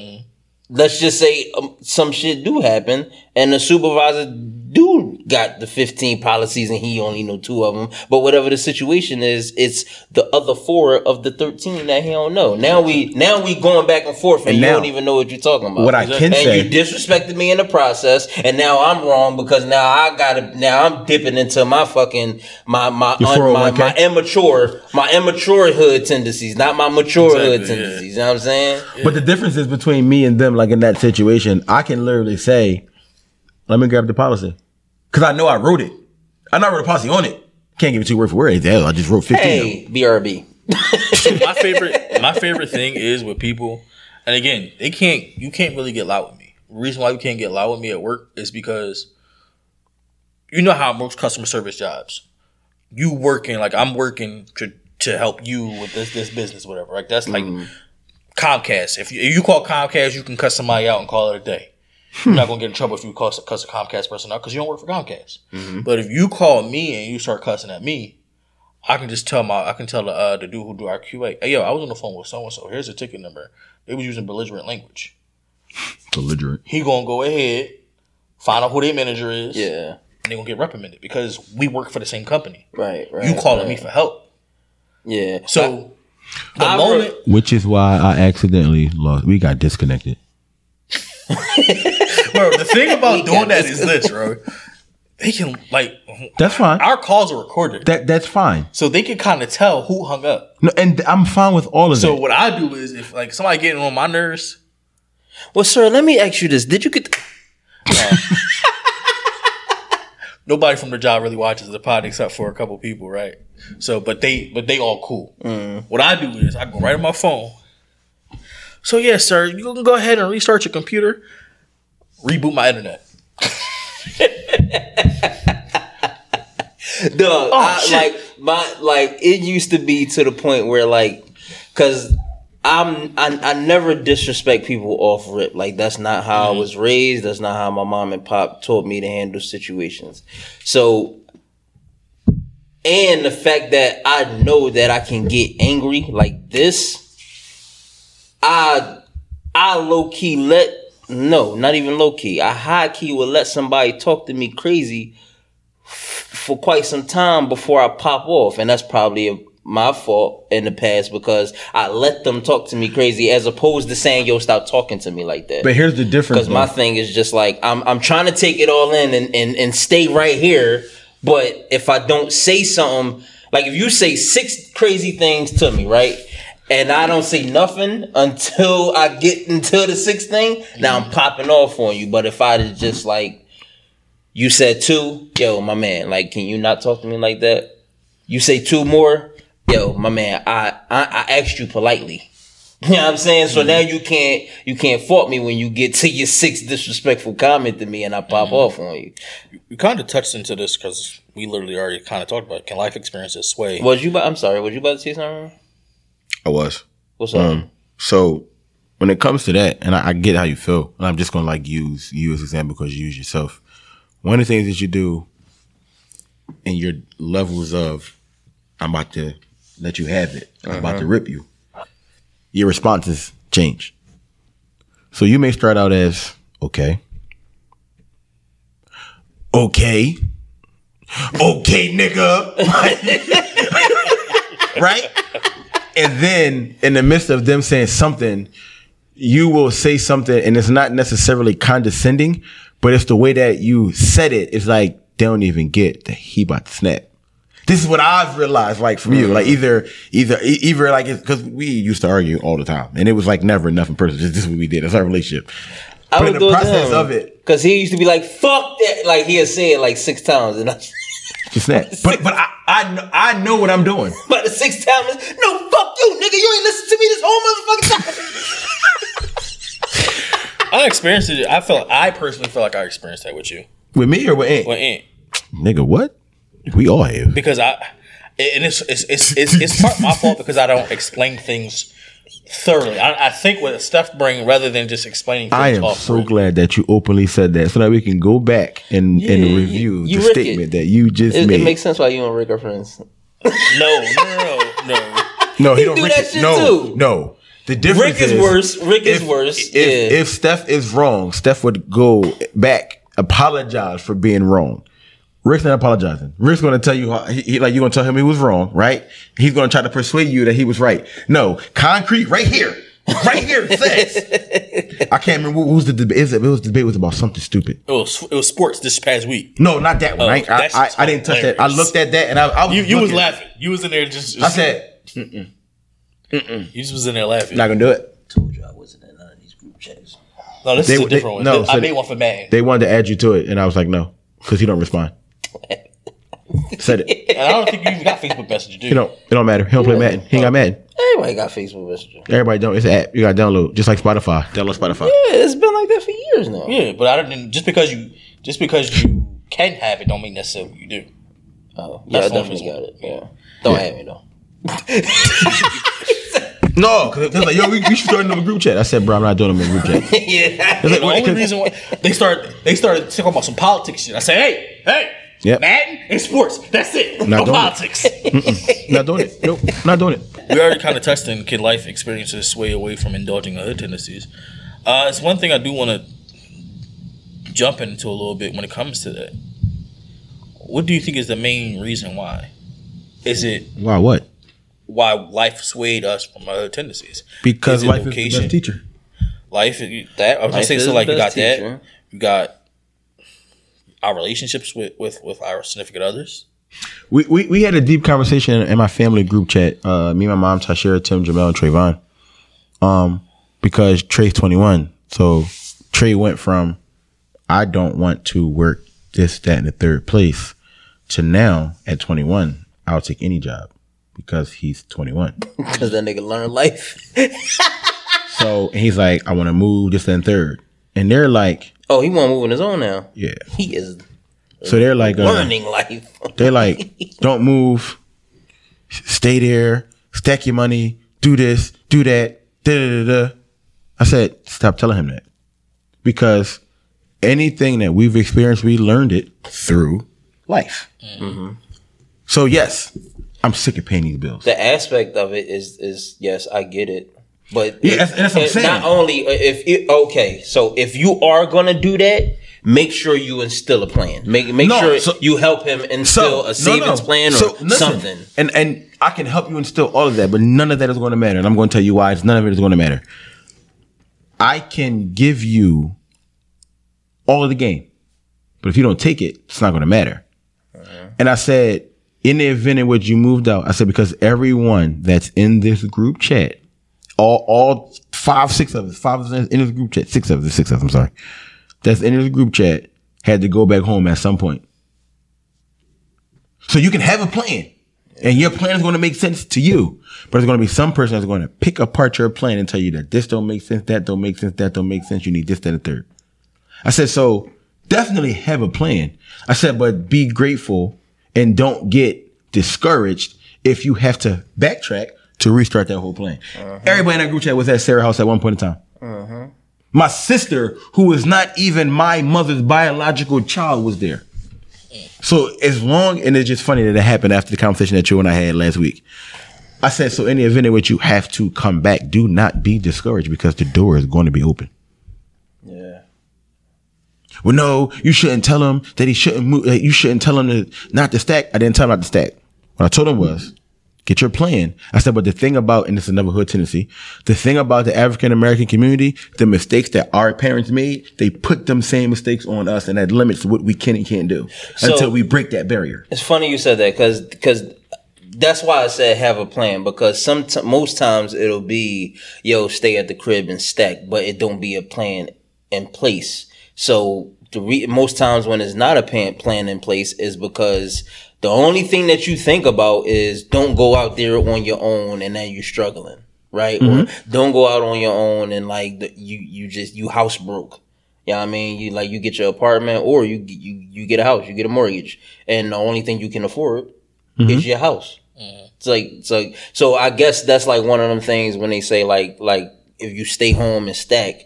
let's just say um, some shit do happen, and the supervisor do got the fifteen policies, and he only know two of them. But whatever the situation is, it's the other four of the thirteen that he don't know. Now we now we going back and forth, and, And you now- don't even know what you're talking about. What I can and say- And you disrespected me in the process, and now I'm wrong because now I gotta now I'm dipping into my fucking my my un, my, my immature my immature hood tendencies, not my mature hood Exactly, yeah. tendencies. You know what I'm saying? but the difference is between me and them, like in that situation, I can literally say, let me grab the policy. Because I know I wrote it. I know I wrote a policy on it. Can't give it to you word for word. Hell, I just wrote 15. Hey, BRB. (laughs) my favorite (laughs) my favorite thing is with people and again they can't you can't really get loud with me the reason why you can't get loud with me at work is because you know how most customer service jobs you working like i'm working to to help you with this this business whatever like that's like mm-hmm. comcast if you, if you call comcast you can cut somebody out and call it a day You're not gonna get in trouble if you cuss, cuss a Comcast person out because you don't work for Comcast. But if you call me and you start cussing at me, I can just tell my I can tell the uh, the dude who do our QA, hey yo, I was on the phone with so and so. Here's the ticket number. They was using belligerent language. Belligerent. He gonna go ahead, find out who their manager is, Yeah. and they gonna get reprimanded because we work for the same company. Right. Right. You calling right. me for help. Yeah. So the I moment Which is why I accidentally lost. We got disconnected. (laughs) bro, the thing (laughs) about doing that is this, bro. They can like That's fine. our calls are recorded. That that's fine. So they can kind of tell who hung up. No, and I'm fine with all of it. So what I do is if like somebody getting on my nerves, Well, sir, let me ask you this: Did you get? (laughs) nobody from the job really watches the pod except for a couple people, right? So but they but they all cool. Mm. What I do is I go right on my phone. So yes, sir, you can go ahead and restart your computer, reboot my internet. (laughs) Dog, oh, I, like my like it used to be to the point where like, cause I'm I, I never disrespect people off rip. Like that's not how I mm-hmm. was raised. That's not how my mom and pop taught me to handle situations. So, and the fact that I know that I can get angry like this, I I low key let no, not even low key. I high key will let somebody talk to me crazy for quite some time before I pop off, and that's probably my fault in the past because I let them talk to me crazy as opposed to saying, "Yo, stop talking to me like that." but here's the difference. Because my thing is just like I'm I'm trying to take it all in and, and, and stay right here. But if I don't say something, like if you say six crazy things to me, right? And I don't say nothing until I get into the sixth thing, now I'm mm-hmm. popping off on you. But if I just like you said two, yo, my man, like can you not talk to me like that? You say two more, yo, my man, I I, I asked you politely. (laughs) You know what I'm saying? So mm-hmm. now you can't you can't fault me when you get to your sixth disrespectful comment to me and I pop mm-hmm. off on you. You kind of touched into this because we literally already kind of talked about it. can life experiences sway. Was you about I'm sorry, was you about to say something? I was. What's up? Um, so when it comes to that, and I, I get how you feel, and I'm just gonna like use you as an example because you use yourself. One of the things that you do in your levels of I'm about to let you have it, I'm about to uh-huh. rip you, your responses change. So you may start out as okay. Okay. Okay, nigga. (laughs) right? (laughs) And then in the midst of them saying something, you will say something and it's not necessarily condescending, but it's the way that you said it. It's like they don't even get that he about to snap. This is what I've realized, like from you, like mm-hmm. either, either, e- either like, because we used to argue all the time, and it was like never nothing personal. Just this is what we did. It's our relationship. I But would in the process him. of it, Cause he used to be like, fuck that like he'll said like six times and I just that. But but I I know, I know what I'm doing. (laughs) But the sixth time is no fuck you, nigga. You ain't listen to me this whole motherfucking time. (laughs) I experienced it. I felt I personally feel like I experienced that with you. With me or with Ant? With Ant. Nigga, what? We all have. because I and it's it's it's it's, it's part my fault because I don't explain things thoroughly. I, I think what Steph bring rather than just explaining. I am so rip. glad that you openly said that, so that we can go back and, Yeah, and review you the statement it. that you just It, made. it makes sense why you and Rick are friends. No, no, no, no. no, he He don't. do Rick that it. shit no, too. no. The difference Rick is worse. Rick is worse. If, Yeah. if Steph is wrong, Steph would go back, apologize for being wrong. Rick's not apologizing. Rick's going to tell you how he, he- like you're going to tell him he was wrong, right? He's going to try to persuade you that he was right. No, concrete right here, right here (laughs) says. I can't remember what was the debate. It was, it was the debate was about something stupid. It was it was sports this past week. No, not that one. Oh, I, I, I, I didn't touch that. I looked at that and I, I was You you was laughing. You was in there just. just I said, you just was in there laughing. not gonna do it. I told you I wasn't in none of these group chats. no, this They- is a they- different one. no, I so made they- one for Madden, They wanted to add you to it, and I was like, no, because he don't respond. Said it. (laughs) and I don't think you even got Facebook Messenger, do You know, it don't matter. He don't play Madden. He ain't got Madden. Everybody got Facebook Messenger. Everybody don't. It's an app. You got to download, just like Spotify. Download Spotify. Yeah, it's been like that for years now. Yeah, but I don't. Just because you just because you can have it, don't mean necessarily you do. Oh, yeah, I That's the definitely got it. Yeah. Don't have me though. (laughs) No, because like, yo, we, we should start another group chat. I said, bro, I'm not doing them in group chat. (laughs) yeah. It's like, The wait, only 'cause- reason why they started they started talking about some politics shit. I said, hey, hey, Yep. Madden and sports. That's it. Not no doing it. politics. not doing it. Nope, (laughs) not doing it. we already kind of touched on kid life experiences sway away from indulging in hood tendencies. Uh, it's one thing I do want to jump into a little bit when it comes to that. What do you think is the main reason why? Is it Why? What? why life swayed us from our hood tendencies? Because Is it life is the best teacher. Life that I was gonna say so like you got best that. You got our relationships with, with, with our significant others. We, we we had a deep conversation in my family group chat. Uh, me, my mom, Tashira, Tim, Jamel, and Trayvon. Um, because Trey's 21, so Trey went from I don't want to work this, that, and the third place to now at 21, I'll take any job because he's 21. (laughs) Because that nigga learned life. (laughs) So and he's like, I want to move this, and third, and they're like, Oh, he won't move on his own now. yeah. He is So they're like, uh, learning life. (laughs) They're like, don't move, stay there, stack your money, do this, do that, da da da da. I said, stop telling him that. Because anything that we've experienced, we learned it through life. So, yes, I'm sick of paying these bills. the aspect of it is is yes, I get it. But Yeah, that's- that's what I'm saying. Not only uh, if it, okay, so if you are gonna do that, make sure you instill a plan. Make make No, sure so- you help him instill a savings plan or So, listen, something. And and I can help you instill all of that, but none of that is going to matter. And I'm going to tell you why. It's none of it is going to matter. I can give you all of the game, but if you don't take it, it's not going to matter. And I said, in the event in which you moved out, I said because everyone that's in this group chat, all all five, six of us, five of us in this group chat, six of us, six of us, I'm sorry, that's in this group chat had to go back home at some point. So you can have a plan. And your plan is going to make sense to you. But there's going to be some person that's going to pick apart your plan and tell you that this don't make sense, that don't make sense, that don't make sense. You need this, that, and the third. I said, so definitely have a plan. I said, but be grateful and don't get discouraged if you have to backtrack to restart that whole plan. Uh-huh. Everybody in that group chat was at Sarah house at one point in time. Uh-huh. My sister, who is not even my mother's biological child, was there. So as long and it's just funny that it happened after the conversation that you and I had last week. I said, so in the event in which you have to come back, do not be discouraged because the door is going to be open. Yeah. Well, no, you shouldn't tell him that he shouldn't move. You shouldn't tell him to not to stack. I didn't tell him not to stack. What I told him was, get your plan. I said, but the thing about, and this is another hood tendency, the thing about the African American community, the mistakes that our parents made, they put them same mistakes on us, and that limits what we can and can't do So- until we break that barrier. It's funny you said that because because that's why I said have a plan because some most times it'll be yo stay at the crib and stack, but it don't be a plan in place. So the re- most times when it's not a plan plan in place is because the only thing that you think about is don't go out there on your own and then you're struggling, right? Or mm-hmm. don't go out on your own and like the, you you just you house broke. You know what I mean? You like you get your apartment or you you you get a house, you get a mortgage, and the only thing you can afford mm-hmm. is your house. Mm-hmm. It's like it's like so. I guess that's like one of them things when they say like like if you stay home and stack,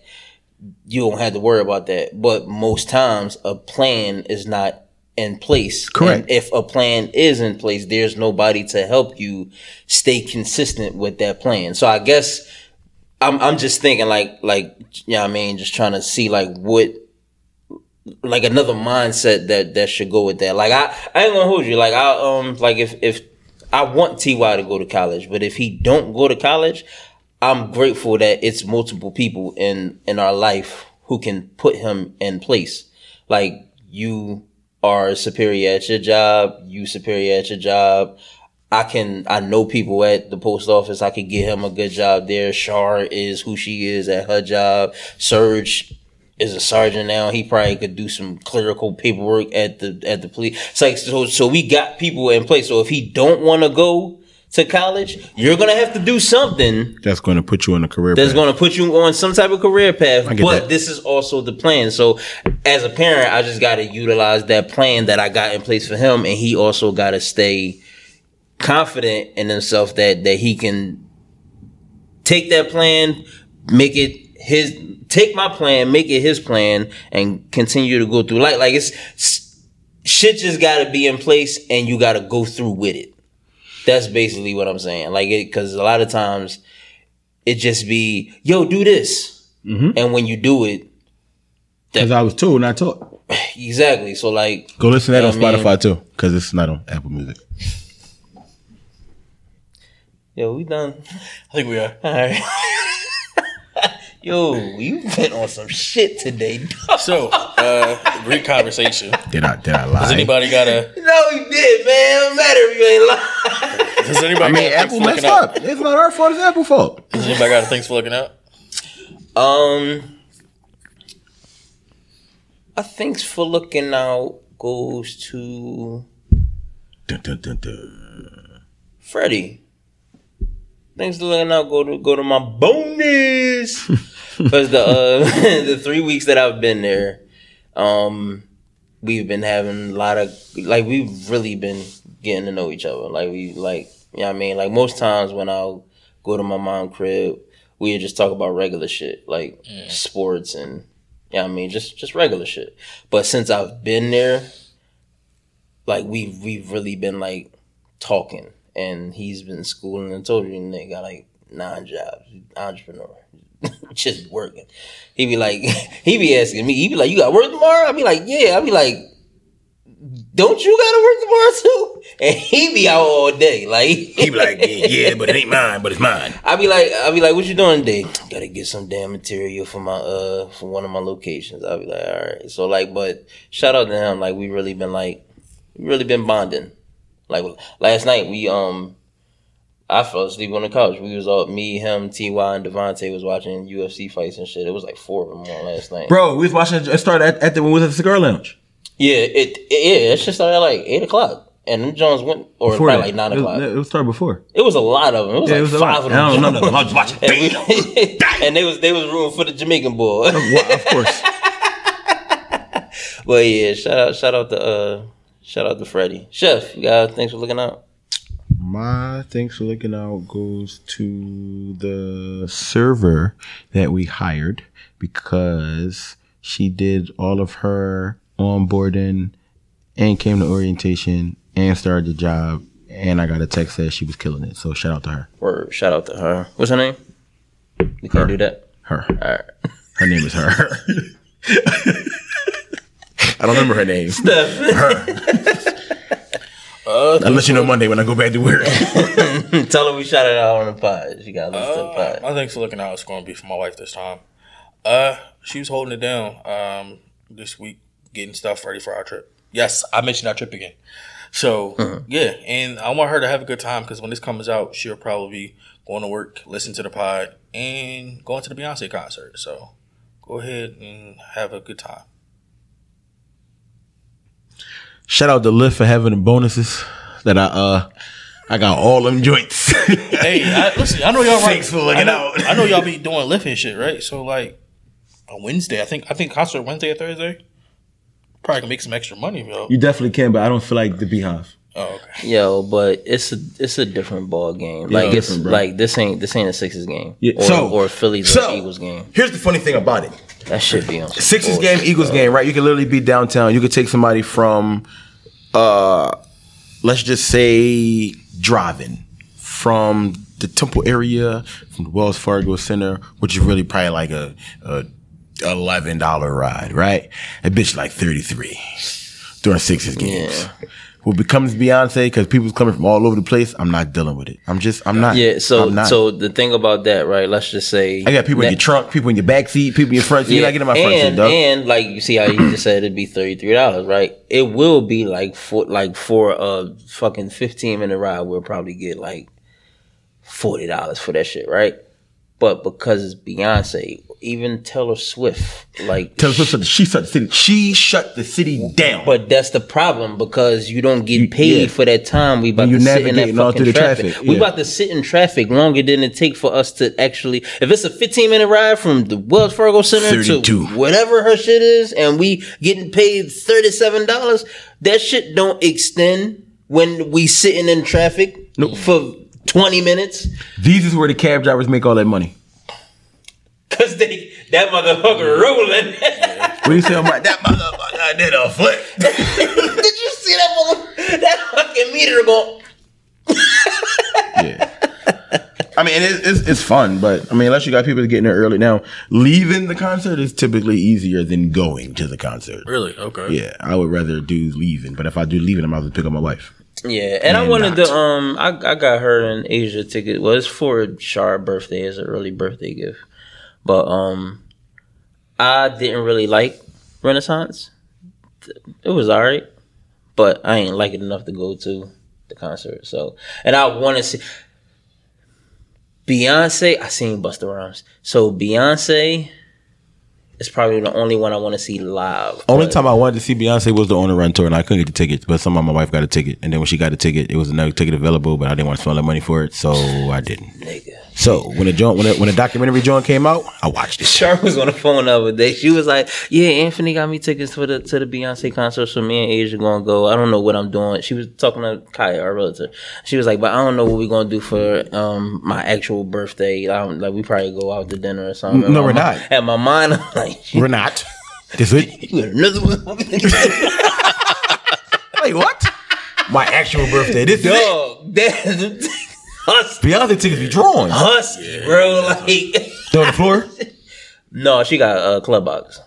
you don't have to worry about that. But most times a plan is not in place. Correct. And if a plan is in place, there's nobody to help you stay consistent with that plan. So I guess I'm I'm just thinking like like you know what I mean, just trying to see like what like another mindset that that should go with that. Like I I ain't gonna hold you. Like I um like if if I want Ty to go to college, but if he don't go to college, I'm grateful that it's multiple people in in our life who can put him in place. Like you are superior at your job, you superior at your job. I can I know people at the post office. I could get him a good job there. Shar is who she is at her job. Serge is a sergeant now. He probably could do some clerical paperwork at the at the police. It's like so so we got people in place. So if he don't want to go to college, you're gonna have to do something That's going to put you on a career that's path. going to put you on some type of career path. But that. this is also the plan. So as a parent, I just got to utilize that plan that I got in place for him, and he also got to stay confident in himself that that he can take that plan, make it his take my plan, make it his plan, and continue to go through. Like like it's, shit just gotta be in place and you gotta go through with it. That's basically what I'm saying. Like it because a lot of times it just be, yo, do this. Mm-hmm. And when you do it, Because I was told, not taught. (sighs) exactly. So like Go listen to that on Yeah, I mean- Spotify too, because it's not on Apple Music. Yo, we done. (laughs) I think we are. All right. (laughs) Yo, you been on some shit today. (laughs) So, uh, great conversation. Did I did I lie? Does anybody got a? No, you did, man. Don't matter if you ain't lying. Does anybody? I mean, Apple messed up. It's not our fault. It's Apple fault. Does anybody got a thanks for looking out? Um, I thanks for looking out goes to Dun, dun, dun, dun. Freddie. Thanks for looking out. Go to go to my bonus (laughs) (laughs) because the uh, (laughs) the three weeks that I've been there, um, we've been having a lot of like we've really been getting to know each other. Like we like you know what I mean. Like most times when I'll go to my mom crib, we just talk about regular shit like sports and yeah, you know what I mean just just regular shit. But since I've been there, like we've we've really been like talking and he's been schooling and told you they got like nine jobs entrepreneur (laughs) just working he be like (laughs) he be asking me he be like you got work tomorrow i be like yeah i be like don't you gotta work tomorrow too (laughs) and he be out all day like He be like, yeah, yeah, but it ain't mine, but it's mine. I be like, I be like, what you doing today? (clears throat) Gotta get some damn material for my uh for one of my locations. I be like, all right. So like, but shout out to him. Like we really been like, we really been bonding. Like last night we um, I fell asleep on the couch. We was all me, him, Ty, and Devontae was watching UFC fights and shit. It was like four of them on last night. Bro, we was watching it started at, at the when we was at the cigar lounge. Yeah, it, it yeah, it should started at like eight o'clock. And them Jones went, or Before probably like nine It was- o'clock. It, was started before. It was a lot of them. It was Yeah, it like was a five of them. I don't know. none of them. I was watching. and, we, (laughs) and they was they was rooting for the Jamaican boy. (laughs) Well, of course. but yeah, shout out shout out to uh shout out to Freddie. Chef, you guys thanks for looking out. My thanks for looking out goes to the server that we hired because she did all of her onboarding and came to orientation and started the job. And I got a text that she was killing it. So shout out to her. Or shout out to her. What's her name? We can't do that. Her. All right. (laughs) Her name is her. (laughs) I don't remember her name. (laughs) Uh, I'll let you know Monday when I go back to work. (laughs) Tell her we shouted out on the pod. She got to listen to the Uh, pod. my thanks for looking out It's going to be for my wife this time. Uh, she was holding it down um this week, getting stuff ready for our trip. Yes, I mentioned our trip again. So yeah, and I want her to have a good time because when this comes out, she'll probably be going to work, listen to the pod, and going to the Beyonce concert. So go ahead and have a good time. Shout out to Lyft for having the bonuses that I uh I got all them joints. (laughs) Hey, I, listen, I know y'all right. Thanks for looking I know, out. I know y'all be doing Lyft and shit, right? So like on Wednesday, I think I think concert Wednesday or Thursday. Probably can make some extra money, yo. you definitely can, but I don't feel like the BeyHive. Oh, okay. Yo, but it's a it's a different ball game. Like it's bro. like this ain't this ain't a Sixers game. Yeah, Or, so- or a Phillies so- or Eagles game. Here's the funny thing about it. That should be on Sixers game, Eagles bro. game, right? You can literally be downtown. You could take somebody from uh let's just say driving from the Temple area, from the Wells Fargo Center, which is really probably like a, a eleven dollar ride, right? A bitch like thirty three during Sixers games. Yeah. What becomes Beyonce because people's coming from all over the place. I'm not dealing with it. I'm just I'm not. Yeah, so not. so the thing about that, right? Let's just say I got people in that- your trunk, people in your back seat, people in your front seat. You're not getting my front and, seat, dog. And like you see how you just said it'd be thirty three dollars, right? It will be like for like for a fucking fifteen minute ride, we'll probably get like forty dollars for that shit, right? But because it's Beyonce, even Taylor Swift, like Taylor Swift said she shut the city. She shut the city down. But that's the problem because you don't get paid yeah. for that time. We about When to sit in that fucking traffic. traffic, We about to sit in traffic longer than it take for us to actually. If it's a 15 minute ride from the Wells Fargo Center 32. to whatever her shit is, and we getting paid 37 dollars, that shit don't extend when we sitting in traffic Nope. for 20 minutes. These is where the cab drivers make all that money. Cause they that motherfucker rolling. What do you say about that motherfucker did a flip? (laughs) Did you see that mother that fucking meter go? yeah. I mean, it, it's it's fun, but I mean, unless you got people getting there early now, leaving the concert is typically easier than going to the concert. Really? Okay. Yeah, I would rather do leaving, but if I do leaving, I'm out to pick up my wife. Yeah, and I And wanted not. to um I, I got her an Asia ticket. Well, it's for Shar birthday as an early birthday gift. But um I didn't really like Renaissance. It was alright. But I ain't like it enough to go to the concert. So and I wanna see Beyonce, I seen Busta Rhymes. So Beyonce is probably the only one I want to see live. Only time I wanted to see Beyonce was the on the run tour, and I couldn't get the tickets. But somehow my wife got a ticket, and then when she got a ticket, it was another ticket available, but I didn't want to spend all that money for it, so I didn't. Nigga. So when the joint, when the, when the documentary joint came out, I watched it. Shar was on the phone the other day. She was like, "Yeah, Anthony got me tickets for the to the Beyonce concert, so me and Asia gonna go. I don't know what I'm doing." She was talking to Kaya, our relative. She was like, "But I don't know what we're gonna do for um my actual birthday. Like we probably go out to dinner or something." No, we're not. At my mind, I'm like, (laughs) We're not. This it? (laughs) "You got another one?" (laughs) Wait, what? My actual birthday. This is it. Dog, that husky, Beyonce tickets be drawn. husky, bro. Like, They on the floor. (laughs) no, she got a uh, club box.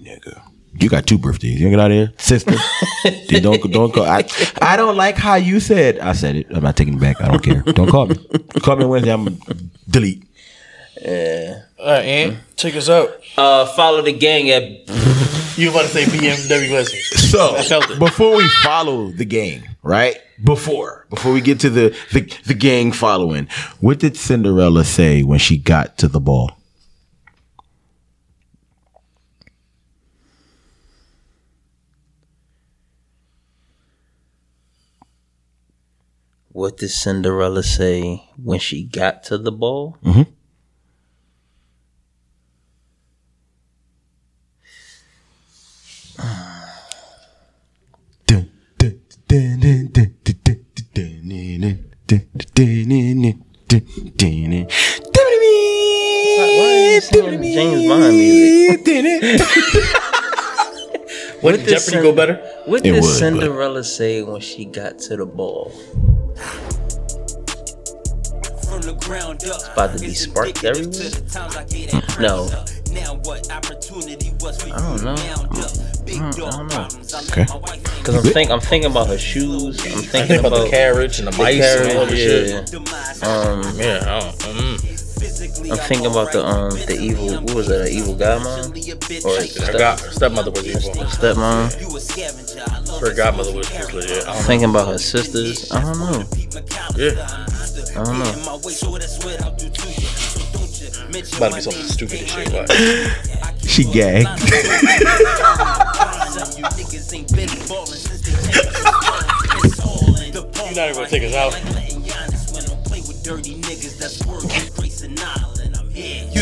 Nigga. You got two birthdays. You get out of here, sister. (laughs) Dude, don't don't call. I, I don't like how you said. I said it. I'm not taking it back. I don't care. Don't call me. (laughs) Call me Wednesday. I'm gonna delete. All right, Ant, take us out. Uh, follow the gang at You about to say BMW lesson. So I felt it. before we follow the gang, right? Before before we get to the, the the gang following, what did Cinderella say when she got to the ball? What did Cinderella say when she got to the ball? Dun, What did Jeopardy Cin- go better? What did would, but- Cinderella say when she got to the ball? Up. about to be sparked everywhere? No. I don't know. I don't know. Okay. Because I'm think I'm thinking about her shoes. I'm I thinking think about about the carriage and the the mice and all the carriage, shit. yeah. Um, Yeah, I don't, mm. I'm thinking about the um the evil. What was that? An evil godmom or step, god, stepmother was evil. stepmom? Her godmother was just legit. I don't Thinking about her sisters. I don't know. know. Yeah. I don't know. It's about to be something stupid as shit. Like, She gagged. you're not even gonna take us out.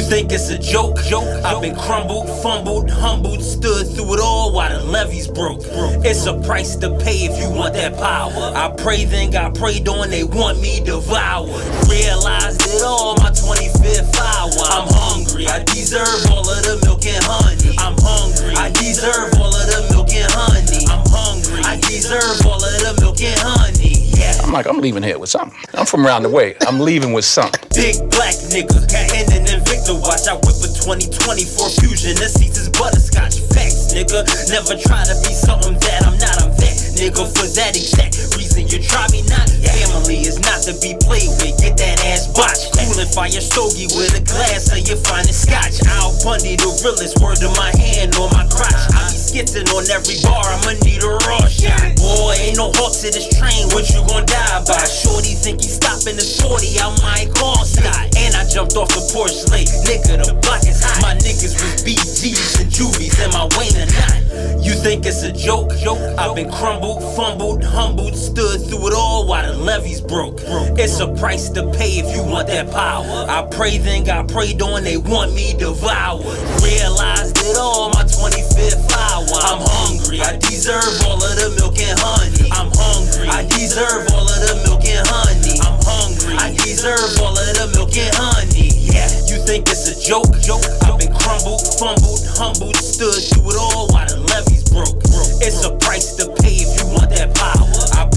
Think it's a joke? Joke. I've been crumbled, fumbled, humbled, stood through it all while the levees broke. It's a price to pay if you want that power. I pray, then got prayed on. They want me devoured. Realized it all my 25th hour. I'm hungry. I deserve all of the milk and honey. I'm hungry. I deserve all of the milk and honey. I'm hungry. I deserve all of the milk and honey. Yeah. I'm like, I'm leaving here with something. I'm from around the way. I'm leaving with something. Big black nigga, and an Invicta watch. I whip a 2024 Fusion. The seats is butterscotch. Facts, nigga. Never try to be something that I'm not. I'm that nigga for that exact reason. You try me not. Family is not to be played with. Get that ass botched. Cooling fire stogie with a glass of your finest scotch. Al Bundy, the realest word in my hand or my crotch. I on every bar. I'ma need a shot. Boy, ain't no halt to this train. What you gon' die by? Shorty think he stopping the 40. I might call Scott. And I jumped off the porch late. Nigga, the block is hot. My niggas was BGs and Juvies. Am I Wayne or not? You think it's a joke? Joke. I've been crumbled, fumbled, humbled, stood through it all while the levees broke. It's a price to pay if you want that power. I pray, then got prayed on. They want me devoured. Realized it all my 25th hour one. I'm hungry. I deserve all of the milk and honey. I'm hungry. I deserve all of the milk and honey. I'm hungry. I deserve all of the milk and honey. Yeah, you think it's a joke? Joke. I've been crumbled, fumbled, humbled, stood through it all while the levees broke. It's a price to pay if you want that power.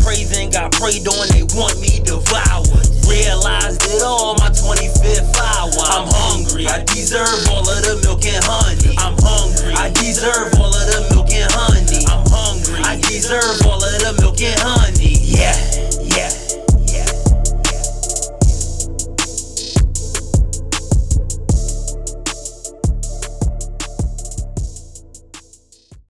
Pray got prayed on, they want me devoured. Realized it all my 25th hour. I'm hungry. I deserve all of the milk and honey. I'm hungry. I deserve all of the milk and honey. I'm hungry. I deserve all of the milk and honey.